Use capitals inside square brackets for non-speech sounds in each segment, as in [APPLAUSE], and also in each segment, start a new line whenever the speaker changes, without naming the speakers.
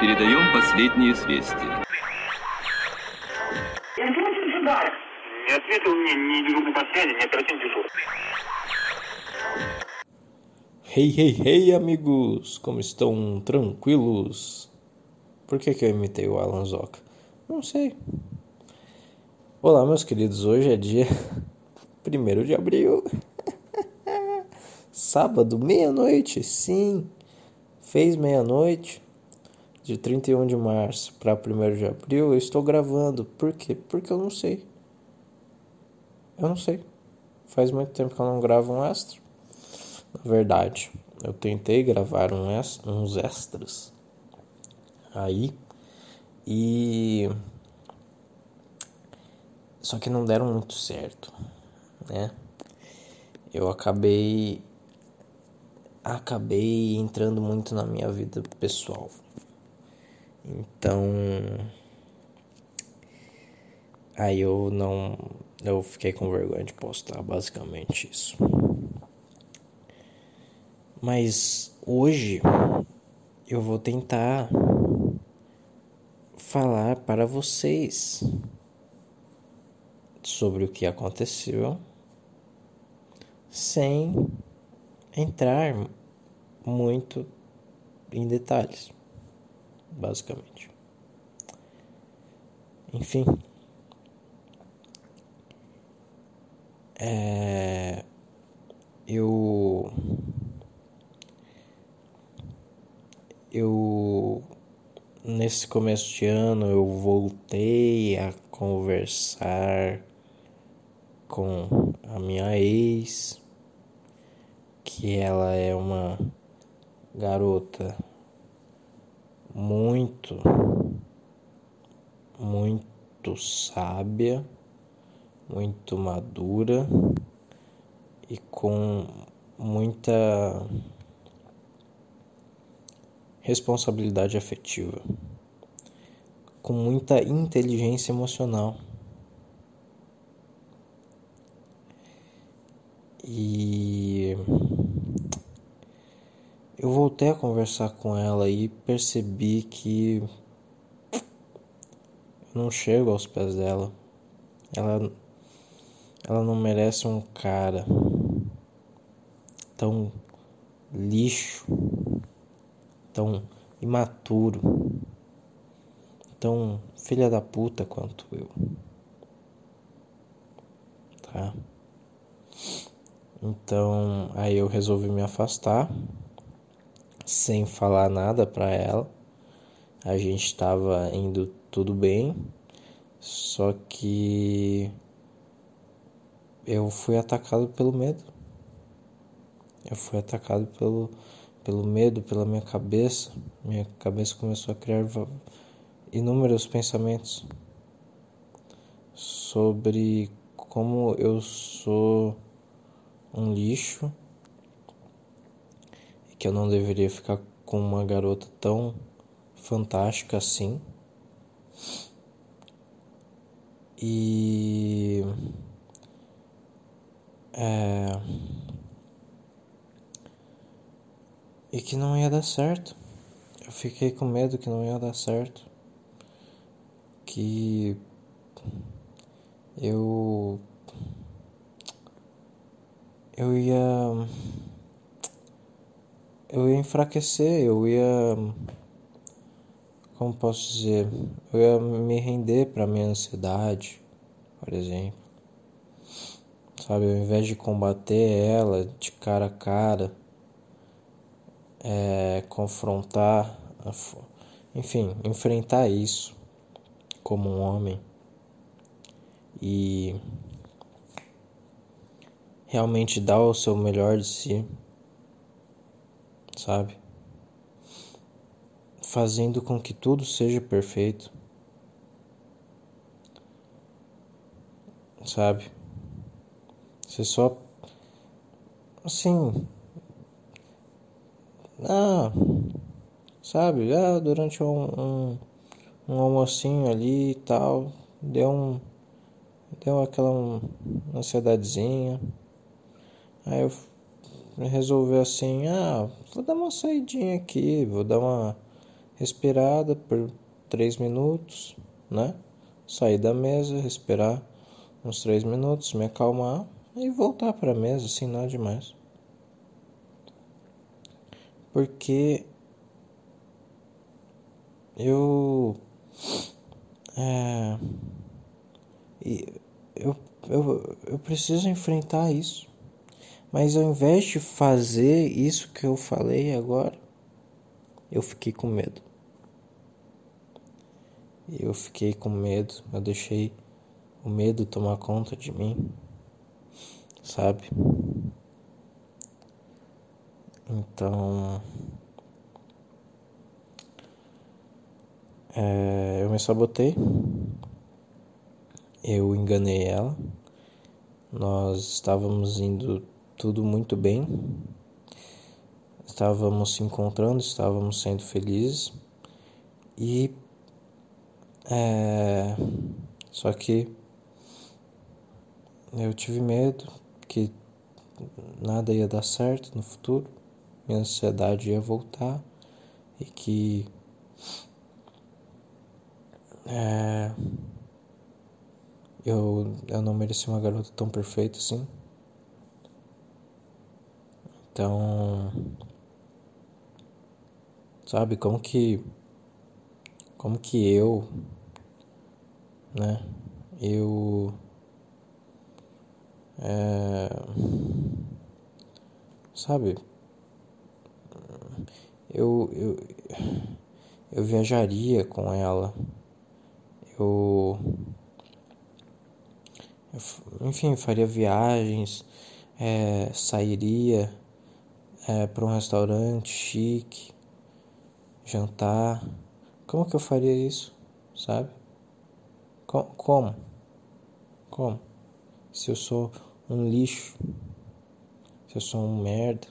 Передаем последние известия.
Не ответил мне ни дежурный по связи, ни оперативный дежурный.
Hey, hey, hey, amigos! Como estão? Tranquilos? Por que, que eu imitei o Alan Zoca? Não sei. Olá, meus queridos. Hoje é dia [LAUGHS] 1 de abril. [LAUGHS] Sábado, meia-noite. Sim, fez meia-noite. De 31 de março para 1 de abril, eu estou gravando. Por quê? Porque eu não sei. Eu não sei. Faz muito tempo que eu não gravo um extra. Na verdade, eu tentei gravar um extra, uns extras aí e só que não deram muito certo, né? Eu acabei acabei entrando muito na minha vida pessoal. Então aí eu não eu fiquei com vergonha de postar basicamente isso. Mas hoje eu vou tentar falar para vocês sobre o que aconteceu sem entrar muito em detalhes, basicamente. Enfim, é, eu eu nesse começo de ano eu voltei a conversar com a minha ex, que ela é uma garota muito, muito sábia, muito madura e com muita responsabilidade afetiva, com muita inteligência emocional. E eu voltei a conversar com ela e percebi que eu não chego aos pés dela. Ela ela não merece um cara tão lixo tão imaturo, tão filha da puta quanto eu. Tá? Então, aí eu resolvi me afastar sem falar nada para ela. A gente estava indo tudo bem, só que eu fui atacado pelo medo. Eu fui atacado pelo pelo medo, pela minha cabeça, minha cabeça começou a criar inúmeros pensamentos sobre como eu sou um lixo que eu não deveria ficar com uma garota tão fantástica assim. E é, e que não ia dar certo. Eu fiquei com medo que não ia dar certo. Que eu eu ia eu ia enfraquecer, eu ia como posso dizer, eu ia me render para minha ansiedade, por exemplo. Sabe, ao invés de combater ela de cara a cara, é, confrontar, enfim, enfrentar isso como um homem e realmente dar o seu melhor de si, sabe? Fazendo com que tudo seja perfeito, sabe? Você só, assim, ah, sabe, ah, durante um, um, um almocinho ali e tal, deu um. Deu aquela um, ansiedadezinha. Aí eu resolvi assim, ah, vou dar uma saidinha aqui, vou dar uma respirada por três minutos, né? Sair da mesa, respirar uns três minutos, me acalmar e voltar para a mesa, assim, nada demais. Porque eu é, eu, eu, eu preciso enfrentar isso. Mas ao invés de fazer isso que eu falei agora, eu fiquei com medo. Eu fiquei com medo, eu deixei o medo tomar conta de mim, sabe? Então, é, eu me sabotei, eu enganei ela, nós estávamos indo tudo muito bem, estávamos se encontrando, estávamos sendo felizes. E é, só que eu tive medo que nada ia dar certo no futuro, minha ansiedade ia voltar e que é, eu, eu não merecia uma garota tão perfeita assim. Então, sabe como que como que eu, né? Eu é, sabe? Eu, eu eu viajaria com ela. Eu enfim, faria viagens, é, sairia é, para um restaurante chique, jantar. Como que eu faria isso, sabe? Como? Como? Se eu sou um lixo, se eu sou um merda,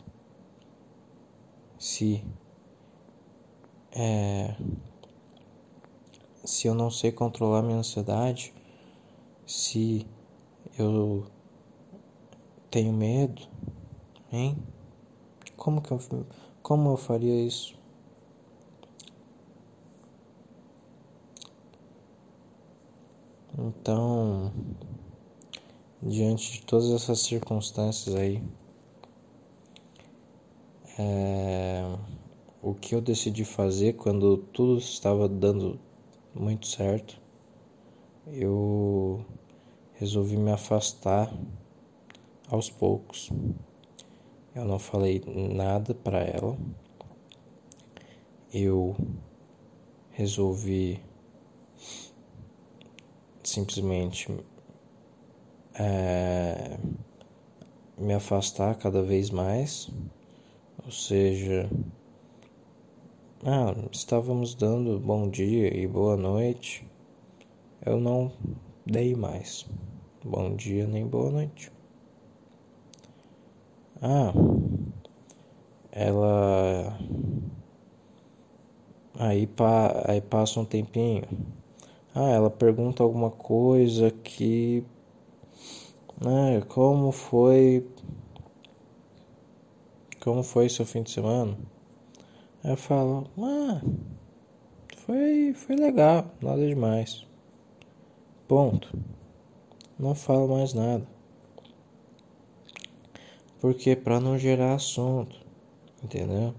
se é, se eu não sei controlar minha ansiedade, se eu tenho medo, hein? Como que eu, como eu faria isso? Então, diante de todas essas circunstâncias aí, é, o que eu decidi fazer quando tudo estava dando muito certo, eu resolvi me afastar aos poucos. Eu não falei nada para ela. Eu resolvi simplesmente é, me afastar cada vez mais, ou seja, ah, estávamos dando bom dia e boa noite, eu não dei mais bom dia nem boa noite. Ah, ela aí, pa... aí passa um tempinho. Ah, ela pergunta alguma coisa que. Ah, como foi. Como foi seu fim de semana? Aí eu falo, ah, foi, foi legal, nada demais. Ponto. Não falo mais nada. Porque para não gerar assunto, entendeu?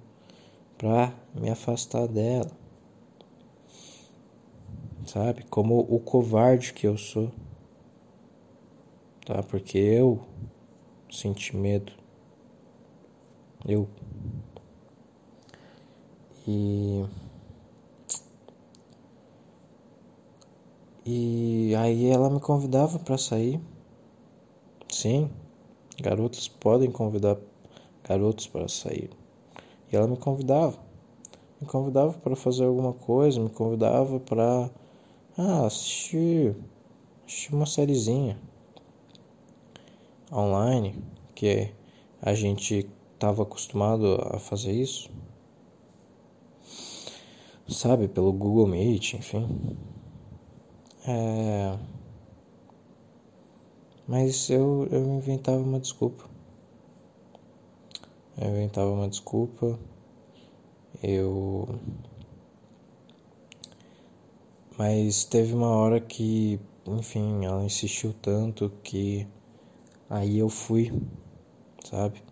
Para me afastar dela sabe? Como o covarde que eu sou, tá? Porque eu senti medo, eu. E. E aí ela me convidava para sair. Sim, garotas podem convidar garotos para sair. E ela me convidava. Me convidava para fazer alguma coisa, me convidava para ah, assisti, assisti uma sériezinha online que a gente estava acostumado a fazer isso. Sabe, pelo Google Meet, enfim. É... Mas eu, eu inventava uma desculpa. Eu inventava uma desculpa. Eu Mas teve uma hora que, enfim, ela insistiu tanto que aí eu fui, sabe?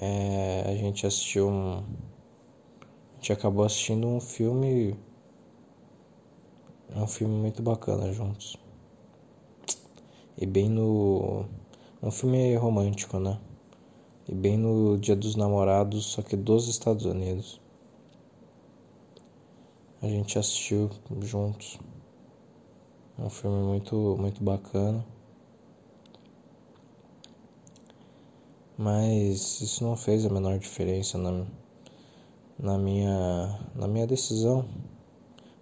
É, a gente assistiu um. A gente acabou assistindo um filme. Um filme muito bacana juntos. E bem no. Um filme romântico, né? E bem no Dia dos Namorados, só que dos Estados Unidos. A gente assistiu juntos. É um filme muito, muito bacana. Mas isso não fez a menor diferença na, na, minha, na minha decisão.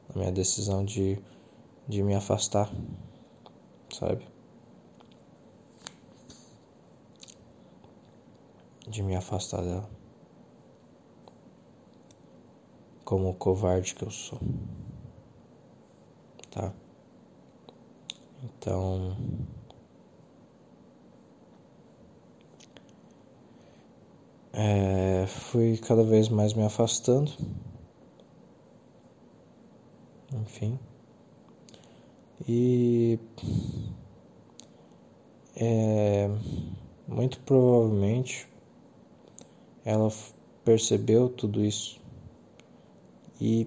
Na minha decisão de, de me afastar, sabe? De me afastar dela. Como o covarde que eu sou. Tá? Então. É, fui cada vez mais me afastando. Enfim. E. É, muito provavelmente ela percebeu tudo isso e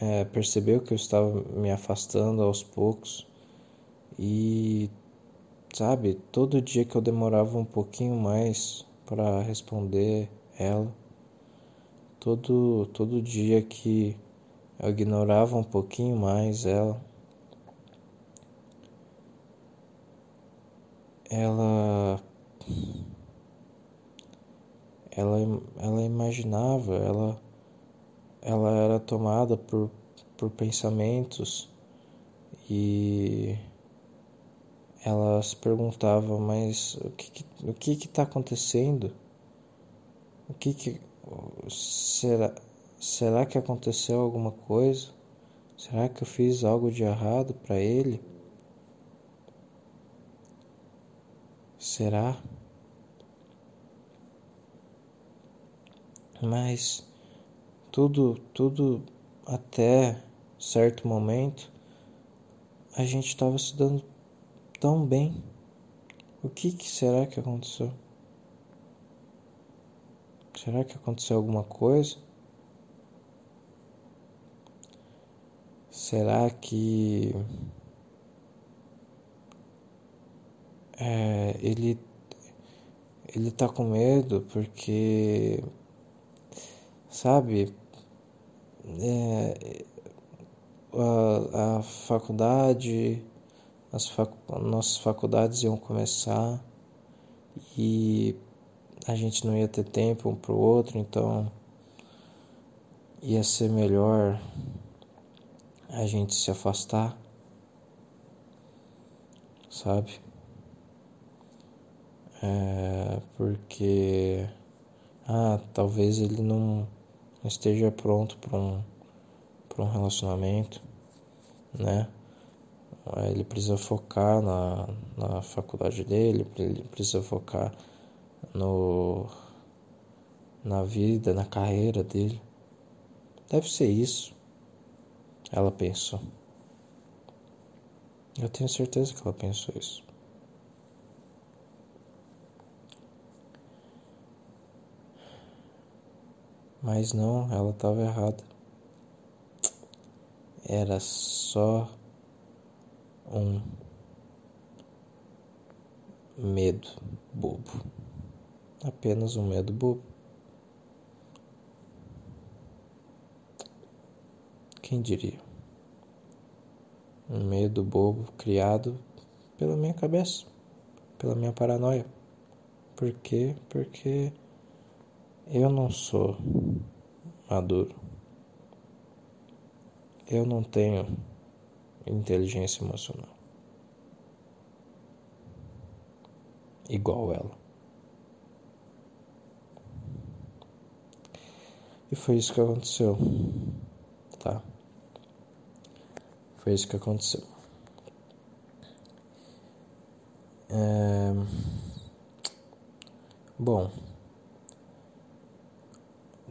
é, percebeu que eu estava me afastando aos poucos e sabe, todo dia que eu demorava um pouquinho mais para responder ela, todo todo dia que eu ignorava um pouquinho mais ela, ela ela ela imaginava, ela ela era tomada por por pensamentos e ela se perguntava, mas o que que, o que que está acontecendo? O que que será será que aconteceu alguma coisa? Será que eu fiz algo de errado para ele? Será? Mas tudo tudo até certo momento a gente estava se dando tão bem. O que, que será que aconteceu? Será que aconteceu alguma coisa? Será que é, ele ele tá com medo porque sabe é, a, a faculdade as nossas faculdades iam começar e a gente não ia ter tempo um para o outro, então ia ser melhor a gente se afastar, sabe? É porque ah, talvez ele não esteja pronto para um, um relacionamento, né? Ele precisa focar na, na faculdade dele, ele precisa focar no, na vida, na carreira dele. Deve ser isso. Ela pensou. Eu tenho certeza que ela pensou isso. Mas não, ela estava errada. Era só um medo bobo. Apenas um medo bobo. Quem diria? Um medo bobo criado pela minha cabeça, pela minha paranoia. Por quê? Porque eu não sou maduro. Eu não tenho inteligência emocional. Igual ela. E foi isso que aconteceu. Tá? Foi isso que aconteceu. É... Bom,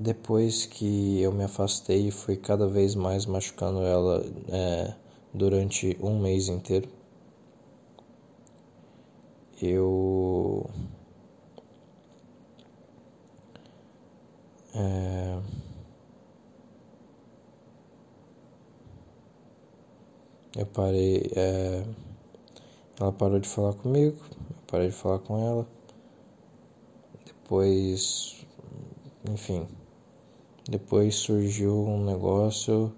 depois que eu me afastei e fui cada vez mais machucando ela é, durante um mês inteiro, eu é, eu parei é, ela parou de falar comigo eu parei de falar com ela. Depois enfim depois surgiu um negócio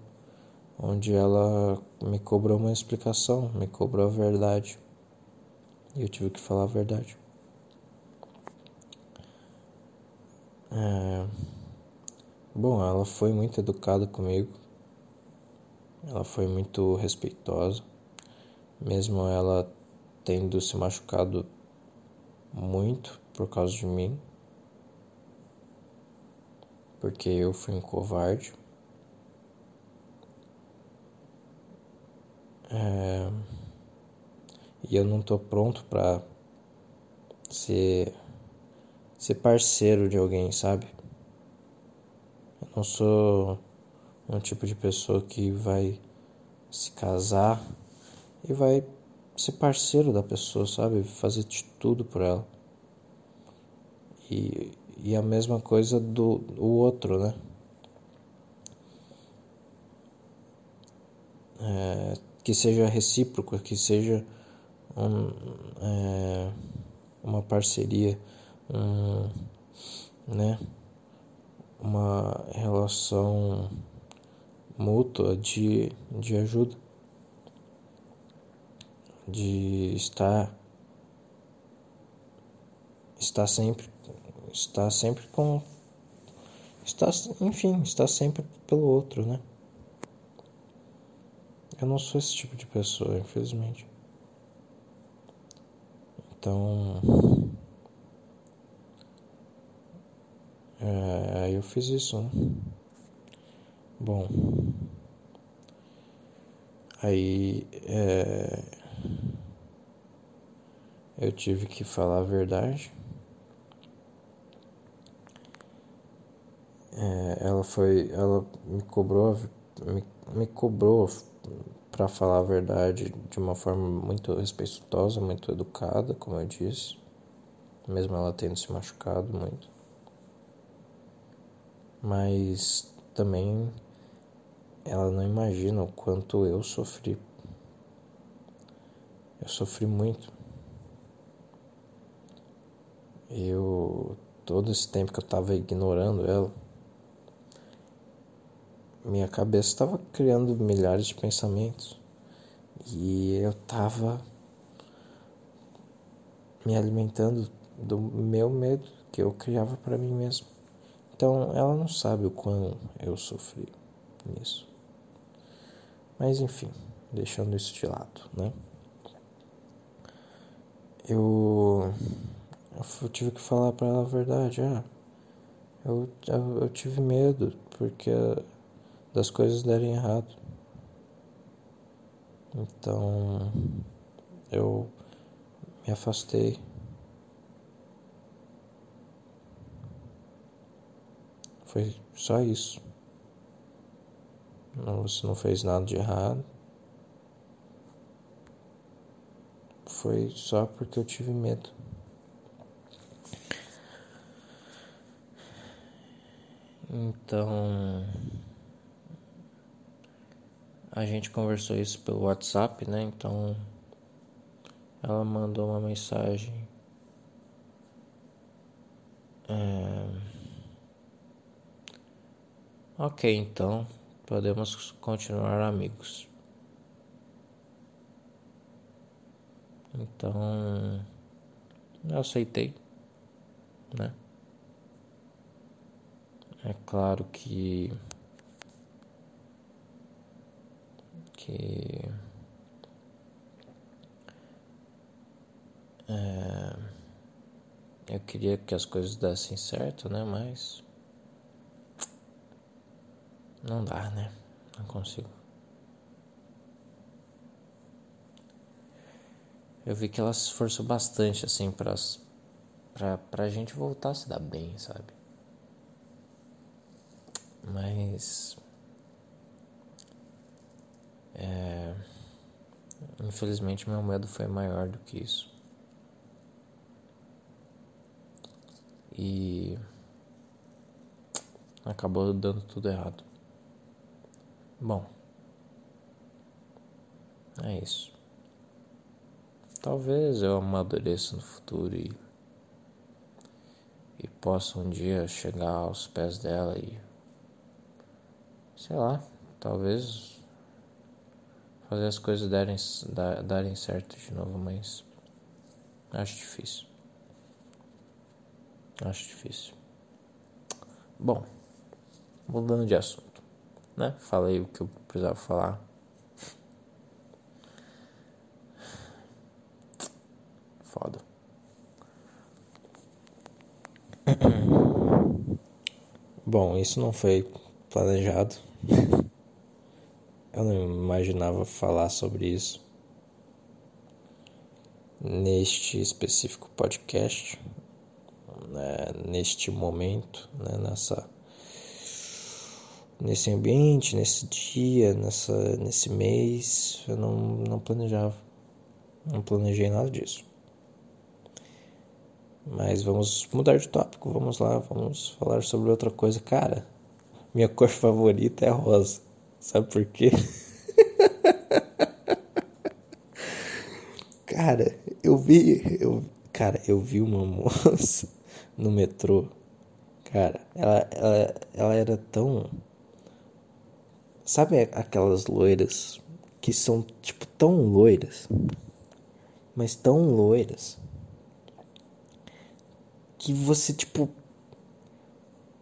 onde ela me cobrou uma explicação me cobrou a verdade e eu tive que falar a verdade. É... Bom, ela foi muito educada comigo. Ela foi muito respeitosa. Mesmo ela tendo se machucado muito por causa de mim. Porque eu fui um covarde. É e eu não tô pronto para ser ser parceiro de alguém, sabe? Eu não sou um tipo de pessoa que vai se casar e vai ser parceiro da pessoa, sabe? Fazer de tudo por ela. E, e a mesma coisa do o outro, né? É, que seja recíproco, que seja um, é, uma parceria, um, né, uma relação mútua de, de ajuda, de estar estar sempre estar sempre com está enfim está sempre pelo outro né eu não sou esse tipo de pessoa infelizmente então, é, eu fiz isso, né? Bom, aí é, eu tive que falar a verdade. É, ela foi, ela me cobrou, me, me cobrou para falar a verdade de uma forma muito respeitosa, muito educada, como eu disse, mesmo ela tendo se machucado muito. Mas também ela não imagina o quanto eu sofri. Eu sofri muito. Eu todo esse tempo que eu estava ignorando ela, minha cabeça estava criando milhares de pensamentos e eu estava me alimentando do meu medo que eu criava para mim mesmo. Então ela não sabe o quão eu sofri nisso. Mas enfim, deixando isso de lado, né? Eu, eu tive que falar para ela a verdade. Ah, eu, eu, eu tive medo porque das coisas derem errado. Então eu me afastei. Foi só isso. Você não fez nada de errado. Foi só porque eu tive medo. Então. A gente conversou isso pelo WhatsApp, né? Então ela mandou uma mensagem. É... Ok, então podemos continuar amigos. Então eu aceitei, né? É claro que que é, eu queria que as coisas dessem certo, né? Mas não dá, né? Não consigo. Eu vi que ela se esforçou bastante assim para pra, pra gente voltar a se dar bem, sabe? Mas. É, infelizmente, meu medo foi maior do que isso. E. Acabou dando tudo errado. Bom. É isso. Talvez eu amadureça no futuro e, e possa um dia chegar aos pés dela e sei lá, talvez fazer as coisas darem, darem certo de novo, mas acho difícil. Acho difícil. Bom, mudando de assunto, né? Falei o que eu precisava falar. Foda. Bom, isso não foi planejado. Eu não imaginava falar sobre isso neste específico podcast, né, neste momento, né, nessa nesse ambiente, nesse dia, nessa nesse mês, eu não, não planejava, não planejei nada disso. Mas vamos mudar de tópico, vamos lá, vamos falar sobre outra coisa. Cara, minha cor [LAUGHS] favorita é rosa. Sabe por quê? [LAUGHS] cara, eu vi, eu, cara, eu vi uma moça no metrô. Cara, ela, ela, ela era tão Sabe aquelas loiras que são tipo tão loiras, mas tão loiras que você, tipo,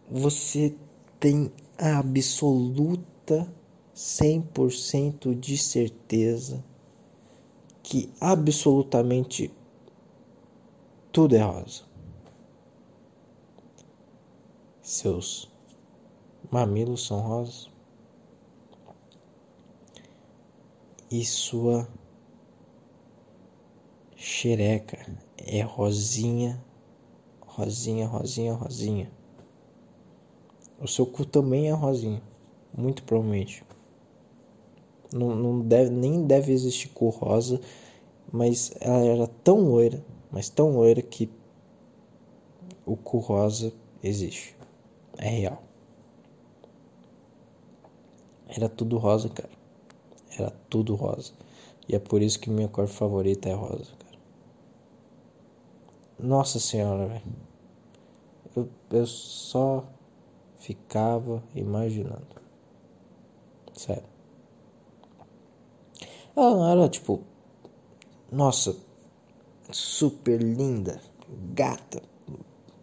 você tem a absoluta 100% de certeza que absolutamente tudo é rosa. Seus mamilos são rosas. E sua xereca é rosinha Rosinha, rosinha, rosinha. O seu cu também é rosinha. Muito provavelmente. Não, não deve, nem deve existir cor rosa. Mas ela era tão loira. Mas tão loira que o cu rosa existe. É real. Era tudo rosa, cara. Era tudo rosa. E é por isso que minha cor favorita é rosa. Nossa Senhora, velho. Eu, eu só ficava imaginando. Sério. Ela não era tipo. Nossa, super linda, gata.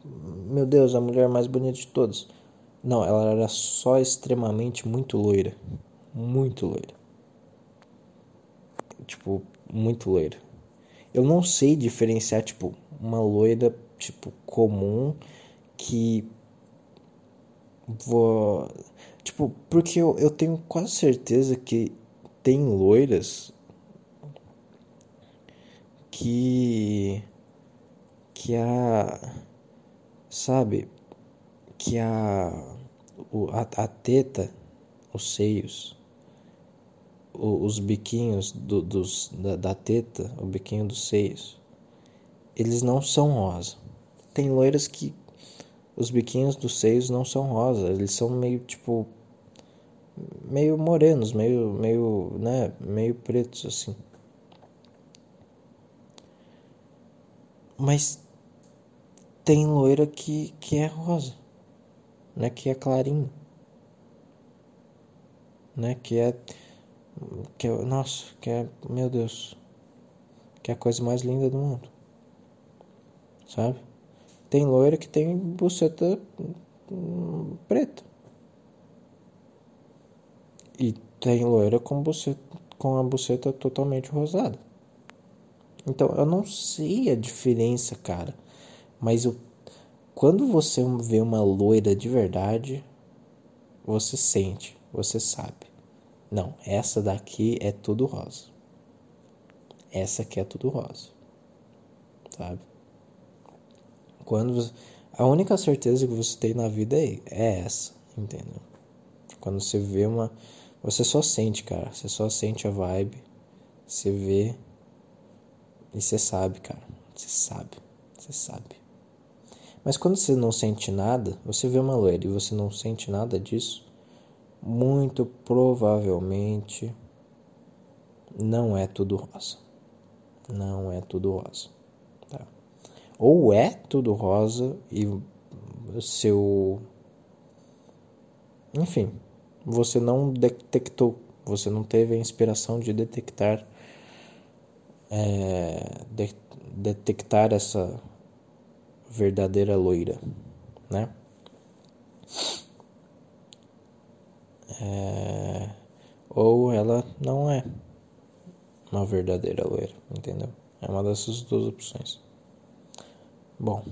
Meu Deus, a mulher mais bonita de todos. Não, ela era só extremamente muito loira. Muito loira. Tipo, muito loira. Eu não sei diferenciar, tipo, uma loira, tipo, comum que vou. Tipo, porque eu, eu tenho quase certeza que tem loiras que. que a. sabe? Que a. O, a, a teta, os seios, os biquinhos do, dos, da, da teta, o biquinho dos seios eles não são rosa. Tem loiras que os biquinhos dos seios não são rosa, eles são meio tipo meio morenos, meio meio, né, meio pretos assim. Mas tem loira que que é rosa, né, que é clarinho. Né, que é que é, nossa, que é, meu Deus, que é a coisa mais linda do mundo sabe? Tem loira que tem buceta hum, preta. E tem loira com, buceta, com a buceta totalmente rosada. Então eu não sei a diferença, cara. Mas eu, quando você vê uma loira de verdade, você sente, você sabe. Não, essa daqui é tudo rosa. Essa aqui é tudo rosa. Sabe? Quando você, a única certeza que você tem na vida é, é essa, entendeu? Quando você vê uma. Você só sente, cara. Você só sente a vibe. Você vê. E você sabe, cara. Você sabe. Você sabe. Mas quando você não sente nada, você vê uma loira e você não sente nada disso, muito provavelmente não é tudo rosa. Não é tudo rosa. Tá? Ou é tudo rosa e seu. Enfim, você não detectou, você não teve a inspiração de detectar. É, de, detectar essa verdadeira loira, né? É, ou ela não é uma verdadeira loira, entendeu? É uma dessas duas opções. Bom,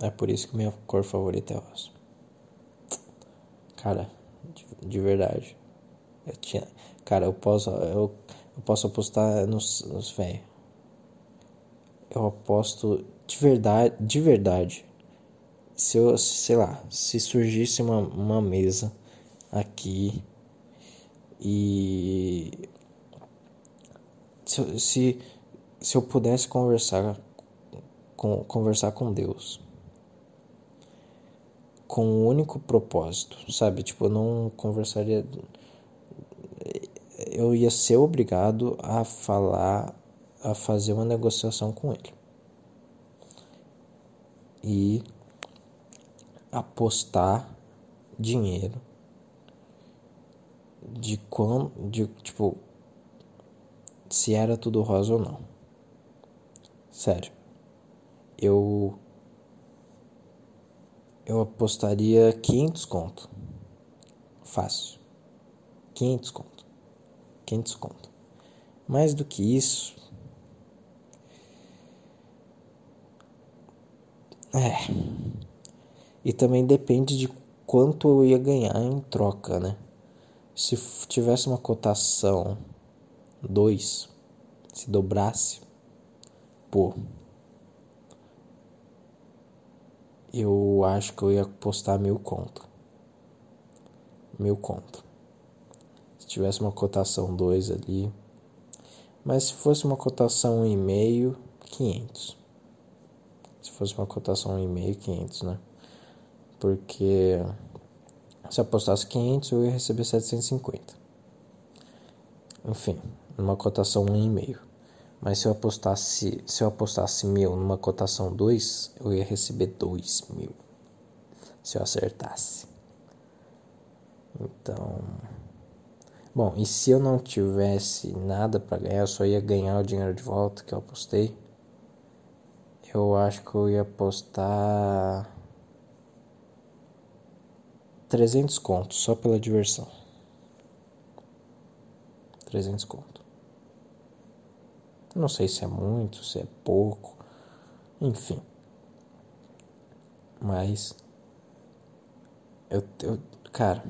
é por isso que minha cor favorita é rosa. Cara, de, de verdade. Eu tinha, cara, eu posso eu, eu posso apostar nos, nos velho. Eu aposto de verdade, de verdade. Se eu, sei lá, se surgisse uma, uma mesa aqui e se, se, se eu pudesse conversar com, conversar com Deus com um único propósito, sabe? Tipo, eu não conversaria. Eu ia ser obrigado a falar, a fazer uma negociação com ele. E apostar dinheiro de quão, de tipo, se era tudo rosa ou não. Sério. Eu eu apostaria 500 conto. Fácil. 500 conto. 500 conto. Mais do que isso. É. E também depende de quanto eu ia ganhar em troca, né? Se tivesse uma cotação 2, se dobrasse, pô, eu acho que eu ia postar mil conto. Mil conto. Se tivesse uma cotação 2 ali. Mas se fosse uma cotação 1,5, 500. Se fosse uma cotação 1,5, 500, né? Porque se eu apostasse 500, eu ia receber 750. Enfim, numa cotação 1,5. Mas se eu apostasse, se eu apostasse mil numa cotação 2, eu ia receber 2 mil. Se eu acertasse. Então. Bom, e se eu não tivesse nada para ganhar, eu só ia ganhar o dinheiro de volta que eu apostei. Eu acho que eu ia apostar 300 contos só pela diversão. 300 contos. Não sei se é muito, se é pouco, enfim. Mas eu, eu cara,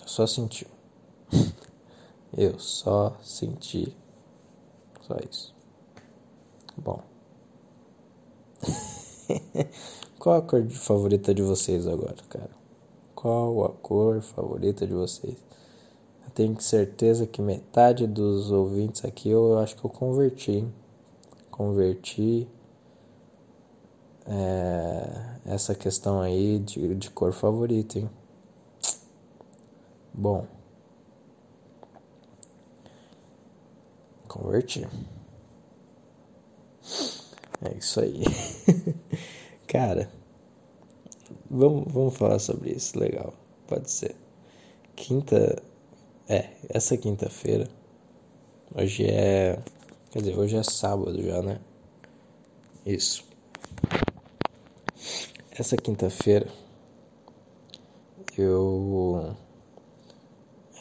eu só senti. [LAUGHS] eu só senti. Só isso. Bom. [LAUGHS] Qual a cor favorita de vocês agora, cara? Qual a cor favorita de vocês? Tenho certeza que metade dos ouvintes aqui eu, eu acho que eu converti. Hein? Converti é, essa questão aí de, de cor favorita, hein? Bom. Converti. É isso aí. [LAUGHS] Cara, vamos, vamos falar sobre isso. Legal. Pode ser. Quinta é, essa quinta-feira. Hoje é. Quer dizer, hoje é sábado já, né? Isso. Essa quinta-feira eu.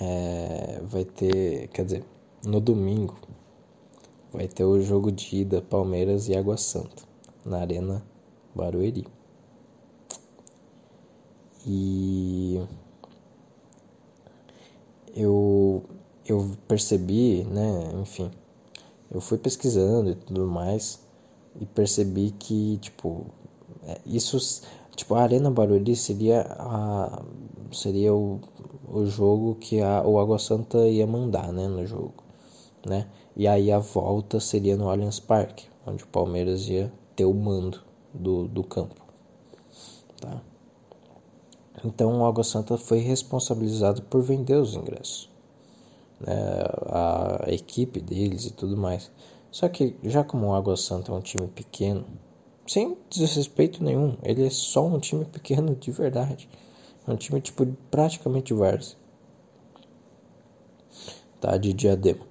É, vai ter. Quer dizer, no domingo vai ter o jogo de ida Palmeiras e Água Santa na Arena Barueri. E eu, eu percebi, né, enfim, eu fui pesquisando e tudo mais e percebi que, tipo, é, isso, tipo, a Arena Barueri seria a, seria o, o jogo que a, o Água Santa ia mandar, né, no jogo, né? E aí a volta seria no Allianz Parque, onde o Palmeiras ia ter o mando do, do campo, tá? Então o Água Santa foi responsabilizado por vender os ingressos, né, a equipe deles e tudo mais. Só que já como o Água Santa é um time pequeno, sem desrespeito nenhum, ele é só um time pequeno de verdade. É um time tipo praticamente várzea. Tá, de diadema.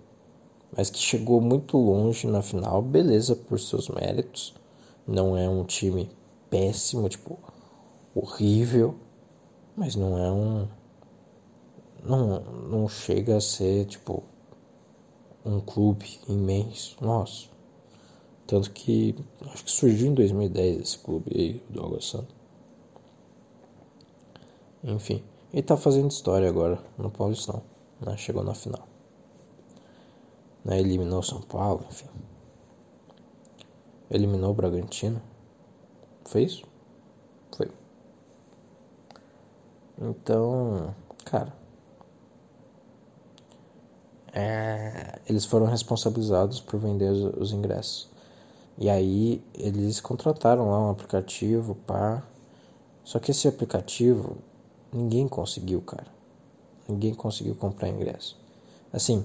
Mas que chegou muito longe na final, beleza, por seus méritos. Não é um time péssimo, tipo, horrível. Mas não é um. Não, não chega a ser, tipo, um clube imenso. Nossa. Tanto que acho que surgiu em 2010 esse clube aí, do Água Santa. Enfim, ele tá fazendo história agora no Paulistão, né? Chegou na final. Né? Eliminou o São Paulo, enfim. Eliminou o Bragantino. Foi isso? Foi. Então, cara. É, eles foram responsabilizados por vender os, os ingressos. E aí eles contrataram lá um aplicativo, pá. Só que esse aplicativo ninguém conseguiu, cara. Ninguém conseguiu comprar ingresso. Assim,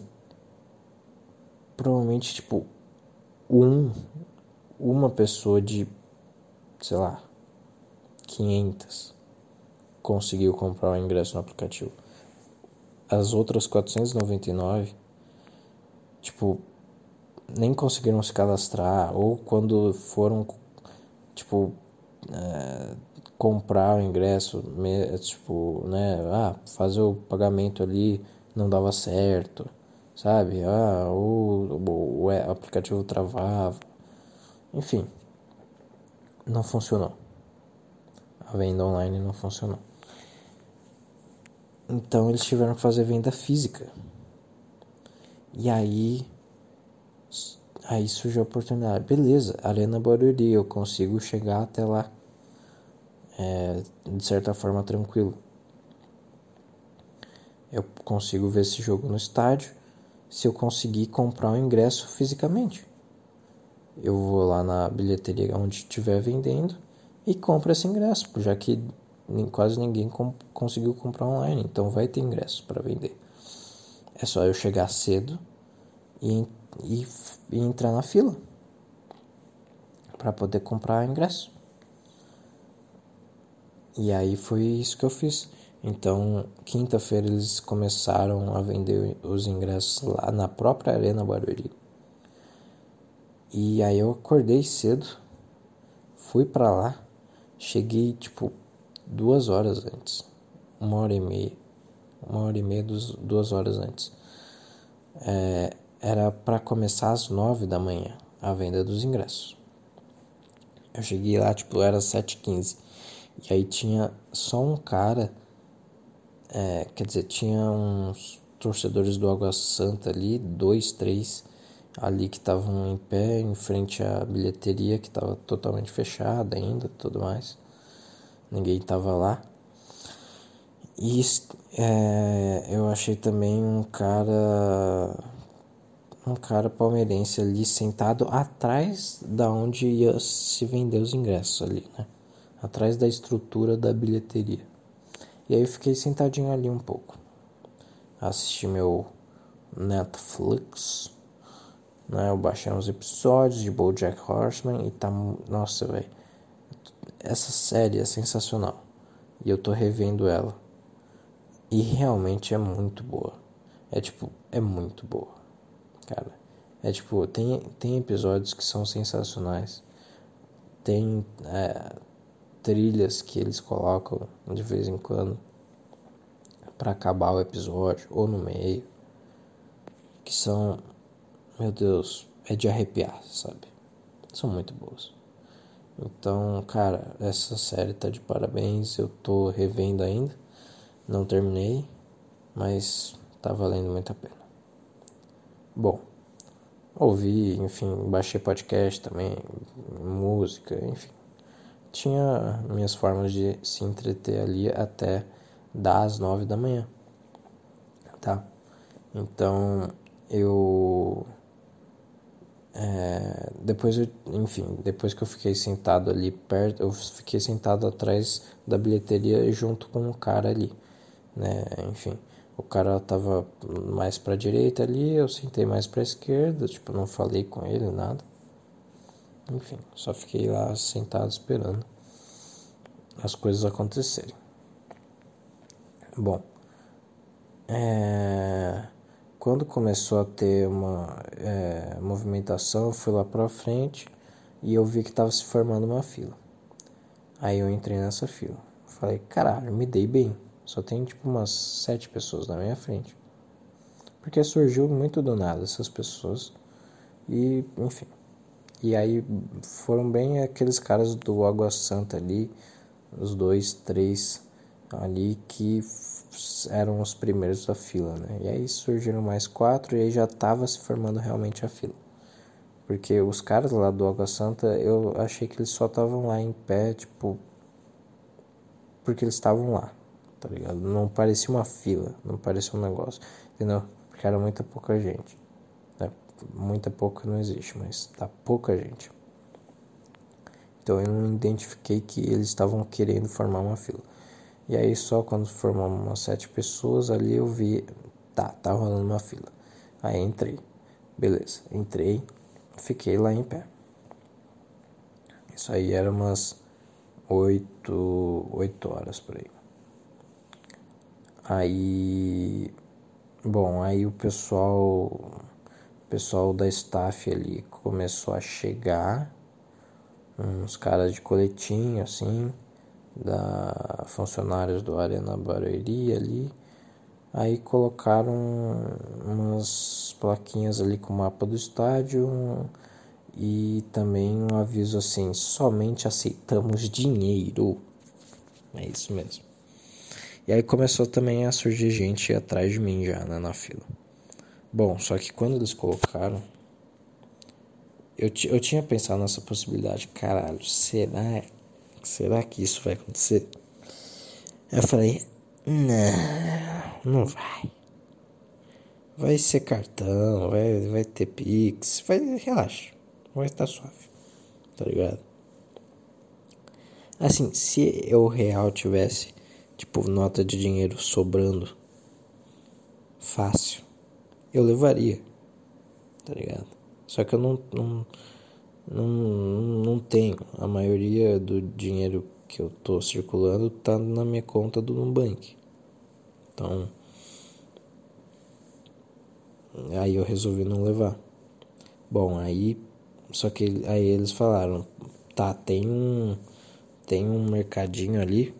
provavelmente tipo um uma pessoa de sei lá 500 conseguiu comprar o ingresso no aplicativo. As outras 499 tipo nem conseguiram se cadastrar ou quando foram tipo é, comprar o ingresso tipo né ah fazer o pagamento ali não dava certo sabe? Ah o, o, o aplicativo travava. Enfim não funcionou. A venda online não funcionou então eles tiveram que fazer venda física e aí Aí surgiu a oportunidade. Beleza, Arena Barueri, eu consigo chegar até lá. É, de certa forma tranquilo. Eu consigo ver esse jogo no estádio se eu conseguir comprar o ingresso fisicamente. Eu vou lá na bilheteria onde estiver vendendo e compro esse ingresso, já que quase ninguém com, conseguiu comprar online, então vai ter ingresso para vender. É só eu chegar cedo e e, e entrar na fila para poder comprar ingresso. E aí foi isso que eu fiz. Então, quinta-feira eles começaram a vender os ingressos lá na própria Arena Barueri. E aí eu acordei cedo, fui para lá, cheguei tipo duas horas antes, uma hora e meia, uma hora e meia, duas horas antes. É, era para começar às nove da manhã a venda dos ingressos. Eu cheguei lá, tipo, era 7h15. E aí tinha só um cara, é, quer dizer, tinha uns torcedores do Água Santa ali, dois, três ali que estavam em pé em frente à bilheteria que estava totalmente fechada ainda, tudo mais. Ninguém estava lá. E é, eu achei também um cara um cara palmeirense ali sentado atrás da onde ia se vender os ingressos ali, né? Atrás da estrutura da bilheteria. E aí eu fiquei sentadinho ali um pouco. Assisti meu Netflix, né? Eu baixei uns episódios de BoJack Horseman e tá, nossa, velho. Essa série é sensacional. E eu tô revendo ela. E realmente é muito boa. É tipo, é muito boa cara. É tipo, tem, tem episódios que são sensacionais. Tem é, trilhas que eles colocam de vez em quando para acabar o episódio ou no meio. Que são, meu Deus, é de arrepiar, sabe? São muito boas. Então, cara, essa série tá de parabéns. Eu tô revendo ainda. Não terminei, mas tá valendo muito a pena. Bom, ouvi, enfim, baixei podcast também, música, enfim. Tinha minhas formas de se entreter ali até das 9 da manhã. Tá? Então eu. É, depois eu, enfim, depois que eu fiquei sentado ali perto, eu fiquei sentado atrás da bilheteria junto com o cara ali, né? Enfim, o cara tava mais pra direita ali, eu sentei mais pra esquerda, tipo, não falei com ele, nada. Enfim, só fiquei lá sentado esperando as coisas acontecerem. Bom, é, quando começou a ter uma é, movimentação, eu fui lá pra frente e eu vi que estava se formando uma fila. Aí eu entrei nessa fila. Falei, caralho, me dei bem. Só tem tipo umas sete pessoas na minha frente. Porque surgiu muito do nada essas pessoas. E, enfim. E aí foram bem aqueles caras do Água Santa ali, os dois, três ali que eram os primeiros da fila, né? E aí surgiram mais quatro e aí já estava se formando realmente a fila. Porque os caras lá do Água Santa, eu achei que eles só estavam lá em pé, tipo, porque eles estavam lá, tá ligado? Não parecia uma fila, não parecia um negócio, entendeu? Porque era muita pouca gente muita pouca não existe, mas tá pouca gente. Então eu não identifiquei que eles estavam querendo formar uma fila. E aí só quando formamos umas sete pessoas ali eu vi, tá, tá rolando uma fila. Aí entrei. Beleza, entrei, fiquei lá em pé. Isso aí era umas oito, oito horas por aí. Aí, bom, aí o pessoal o pessoal da staff ali começou a chegar, uns caras de coletinho assim, da funcionários do Arena Barueri ali. Aí colocaram umas plaquinhas ali com o mapa do estádio e também um aviso assim: somente aceitamos dinheiro. É isso mesmo. E aí começou também a surgir gente atrás de mim já né, na fila. Bom, só que quando eles colocaram, eu, eu tinha pensado nessa possibilidade, caralho, será, será que isso vai acontecer? Eu falei, não, não vai. Vai ser cartão, vai, vai ter Pix, vai, relaxa, vai estar suave, tá ligado? Assim, se eu real tivesse, tipo, nota de dinheiro sobrando, fácil, eu levaria, tá ligado? Só que eu não, não, não, não tenho. A maioria do dinheiro que eu tô circulando tá na minha conta do Nubank. Então, aí eu resolvi não levar. Bom, aí, só que aí eles falaram, tá, tem um, tem um mercadinho ali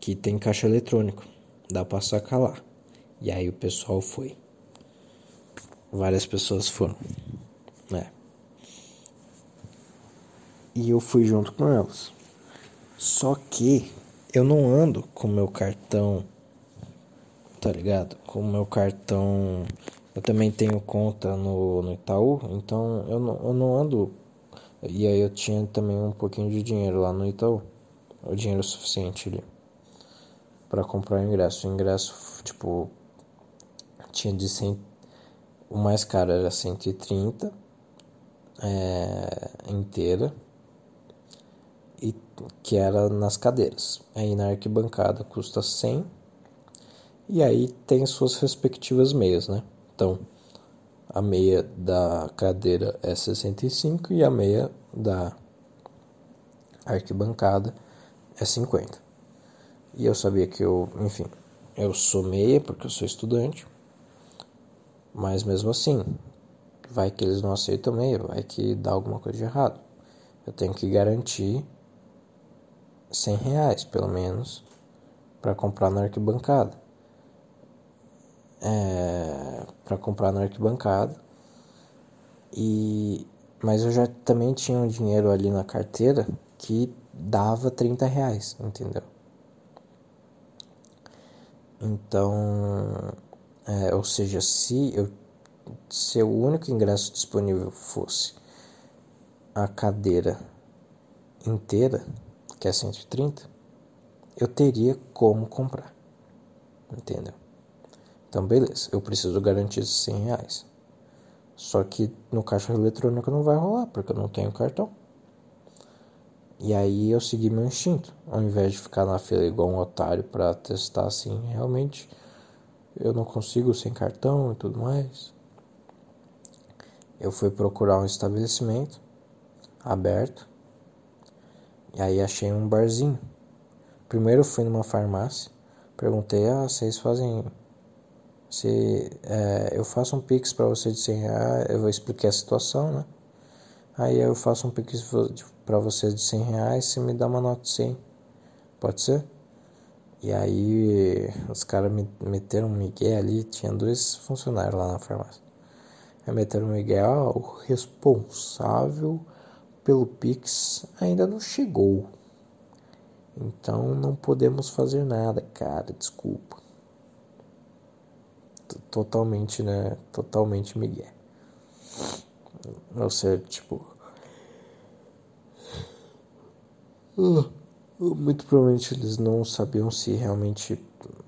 que tem caixa eletrônico, dá pra sacar lá. E aí o pessoal foi. Várias pessoas foram, né? E eu fui junto com elas. Só que eu não ando com meu cartão, tá ligado? Com meu cartão. Eu também tenho conta no, no Itaú, então eu não, eu não ando. E aí eu tinha também um pouquinho de dinheiro lá no Itaú. O dinheiro suficiente ali para comprar o ingresso. O ingresso, tipo, tinha de 100, o mais caro era 130 é, inteira e que era nas cadeiras. Aí na arquibancada custa 100 e aí tem suas respectivas meias, né? Então a meia da cadeira é 65 e a meia da arquibancada é 50. E eu sabia que eu, enfim, eu sou meia porque eu sou estudante. Mas mesmo assim, vai que eles não aceitam meio, vai que dá alguma coisa de errado. Eu tenho que garantir 100 reais, pelo menos, para comprar na arquibancada. É, para comprar na arquibancada. E, mas eu já também tinha um dinheiro ali na carteira que dava 30 reais, entendeu? Então é, ou seja, se eu se o único ingresso disponível fosse a cadeira inteira, que é 130, eu teria como comprar. Entendeu? Então, beleza, eu preciso garantir esses 100 reais. Só que no caixa eletrônico não vai rolar, porque eu não tenho cartão. E aí eu segui meu instinto. Ao invés de ficar na fila igual um otário para testar assim, realmente eu não consigo sem cartão e tudo mais. Eu fui procurar um estabelecimento aberto. E aí achei um barzinho. Primeiro fui numa farmácia, perguntei: "Ah, vocês fazem se é, eu faço um pix para você de 100 reais, eu vou explicar a situação, né? Aí eu faço um pix para você de 100 reais, você me dá uma nota de 100. Pode ser? E aí os caras me meteram um migué ali, tinha dois funcionários lá na farmácia. Aí meteram um migué, ó, o responsável pelo Pix ainda não chegou. Então não podemos fazer nada, cara, desculpa totalmente, né? Totalmente migué. Ou seja, tipo. Uh, muito provavelmente eles não sabiam se realmente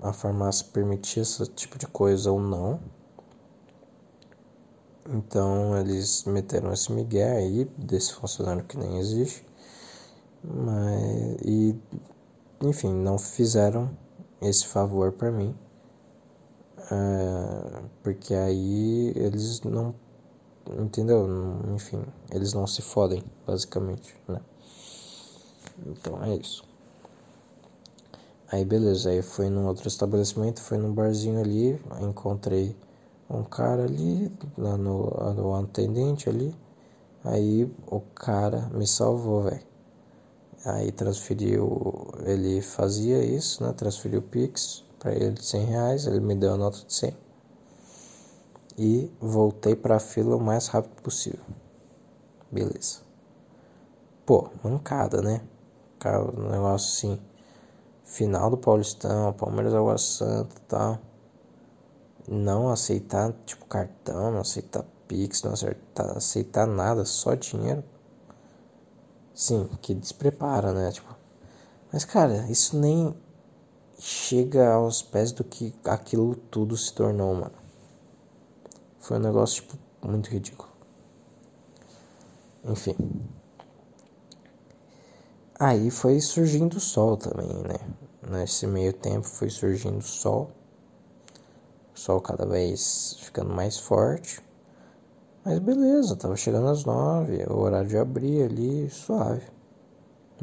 a farmácia permitia esse tipo de coisa ou não. Então eles meteram esse migué aí desse funcionário que nem existe. Mas e enfim, não fizeram esse favor para mim. É, porque aí eles não. Entendeu? Enfim, eles não se fodem, basicamente, né? Então é isso. Aí beleza, aí fui num outro estabelecimento, fui num barzinho ali, encontrei um cara ali, no, no atendente ali. Aí o cara me salvou, velho. Aí transferiu, ele fazia isso, né? Transferiu o Pix para ele de 100 reais, ele me deu a nota de 100 e voltei para fila o mais rápido possível. Beleza. Pô, mancada, né? Um negócio assim, final do Paulistão, Palmeiras Água Santa e tal. Não aceitar, tipo, cartão, não aceitar Pix, não aceitar, aceitar nada, só dinheiro. Sim, que desprepara, né? Tipo, mas cara, isso nem chega aos pés do que aquilo tudo se tornou, mano. Foi um negócio, tipo, muito ridículo. Enfim. Aí foi surgindo o sol também, né? Nesse meio tempo foi surgindo o sol. Sol cada vez ficando mais forte. Mas beleza, tava chegando às nove, o horário de abrir ali, suave.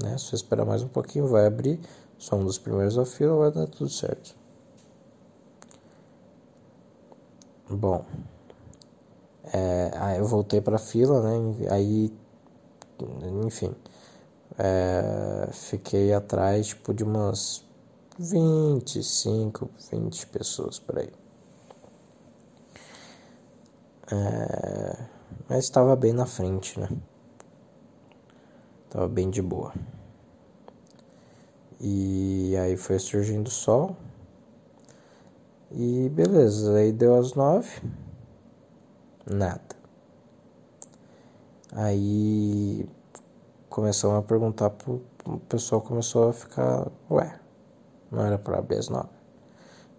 Né? Se esperar mais um pouquinho, vai abrir. Só um dos primeiros da fila, vai dar tudo certo. Bom, é, aí eu voltei pra fila, né? Aí, enfim, é, fiquei atrás tipo de umas 25, 20 pessoas por aí. É, mas estava bem na frente, né? Tava bem de boa. E aí foi surgindo o sol. E beleza, aí deu as nove. Nada. Aí começamos a perguntar pro o pessoal começou a ficar, ué, não era para abrir as nove.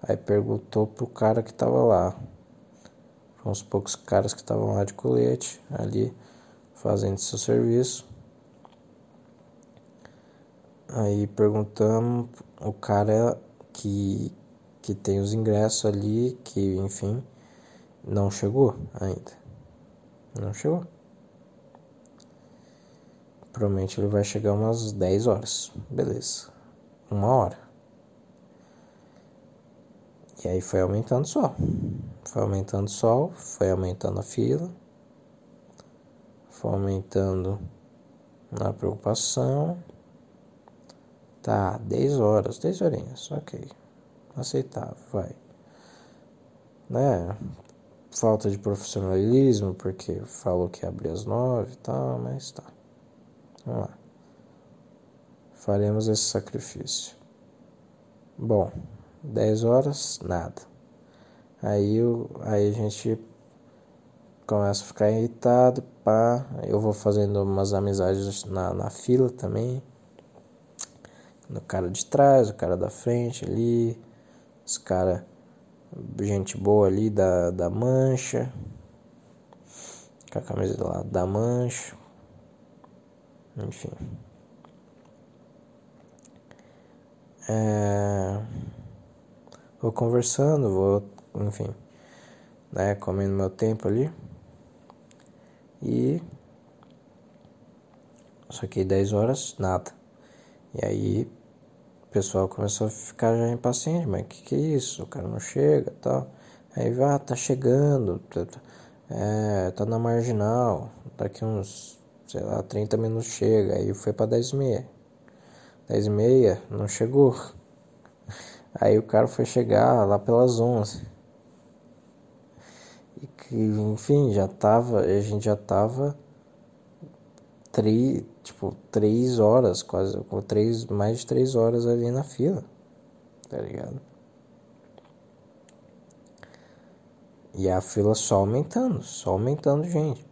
Aí perguntou pro cara que tava lá. Uns poucos caras que estavam lá de colete, ali fazendo seu serviço. Aí perguntamos o cara que, que tem os ingressos ali, que enfim, não chegou ainda. Não chegou. Provavelmente ele vai chegar umas 10 horas. Beleza. Uma hora. E aí foi aumentando sol. Foi aumentando sol, foi aumentando a fila. Foi aumentando a preocupação. Tá, 10 horas, 10 horinhas, ok. Aceitável, vai. Né? Falta de profissionalismo, porque falou que ia abrir às 9 e tal, mas tá. Vamos lá. Faremos esse sacrifício. Bom, 10 horas, nada. Aí, aí a gente começa a ficar irritado, pá. Eu vou fazendo umas amizades na, na fila também No cara de trás, o cara da frente ali, os cara gente boa ali da, da mancha, com a camisa lá da mancha, enfim. É, vou conversando, vou, enfim, né, comendo meu tempo ali. E só que 10 horas, nada. E aí o pessoal começou a ficar já impaciente, mas que que é isso? O cara não chega tal. Aí, ah, tá chegando, tá, tá, é, tá na marginal, daqui uns, sei lá, 30 minutos chega. Aí foi pra 10 e meia. 10 e meia, não chegou. Aí o cara foi chegar lá pelas 11. E que, enfim, já tava, a gente já tava três, tipo, três horas, quase, com três, mais de três horas ali na fila, tá ligado? E a fila só aumentando, só aumentando gente.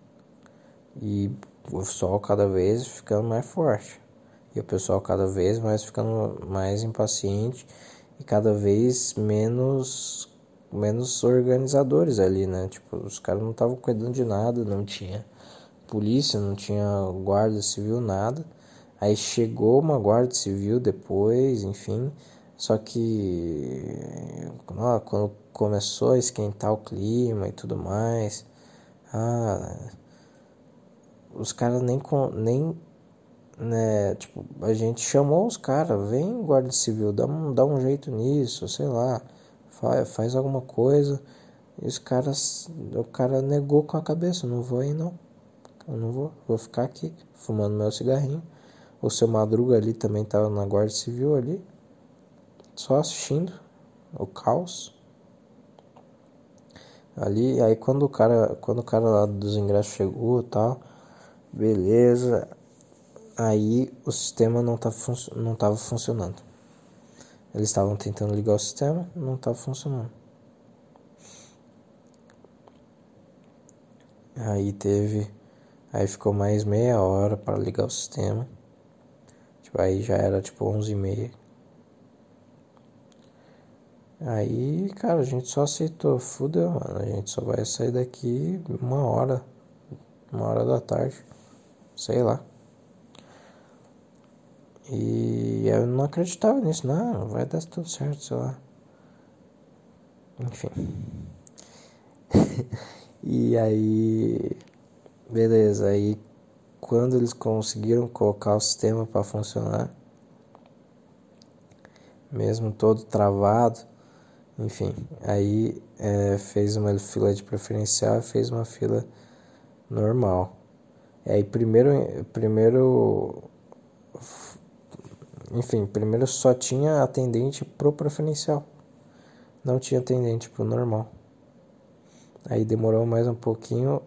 E o sol cada vez ficando mais forte. E o pessoal cada vez mais ficando mais impaciente e cada vez menos menos organizadores ali, né? Tipo, os caras não estavam cuidando de nada, não tinha polícia, não tinha guarda civil, nada. Aí chegou uma guarda civil depois, enfim. Só que ó, quando começou a esquentar o clima e tudo mais, ah, os caras nem, nem né, tipo, a gente chamou os caras, vem guarda civil, dá um, dá um jeito nisso, sei lá, faz, faz alguma coisa. E os caras, o cara negou com a cabeça, não vou aí não. Eu não vou, vou ficar aqui fumando meu cigarrinho. O seu Madruga ali também tava na Guarda Civil ali, só assistindo o caos. Ali, aí quando o cara, quando o cara lá dos ingressos chegou, tal, beleza. Aí o sistema não tá não tava funcionando. Eles estavam tentando ligar o sistema, não estava funcionando. Aí teve Aí ficou mais meia hora para ligar o sistema. Tipo, aí já era tipo 11 e meia. Aí, cara, a gente só aceitou. Fudeu, mano. A gente só vai sair daqui uma hora. Uma hora da tarde. Sei lá. E eu não acreditava nisso. Não, vai dar tudo certo, sei lá. Enfim. [LAUGHS] e aí Beleza, aí quando eles conseguiram colocar o sistema para funcionar, mesmo todo travado, enfim, aí é, fez uma fila de preferencial e fez uma fila normal. Aí primeiro, primeiro, enfim, primeiro só tinha atendente pro preferencial, não tinha atendente pro normal. Aí demorou mais um pouquinho,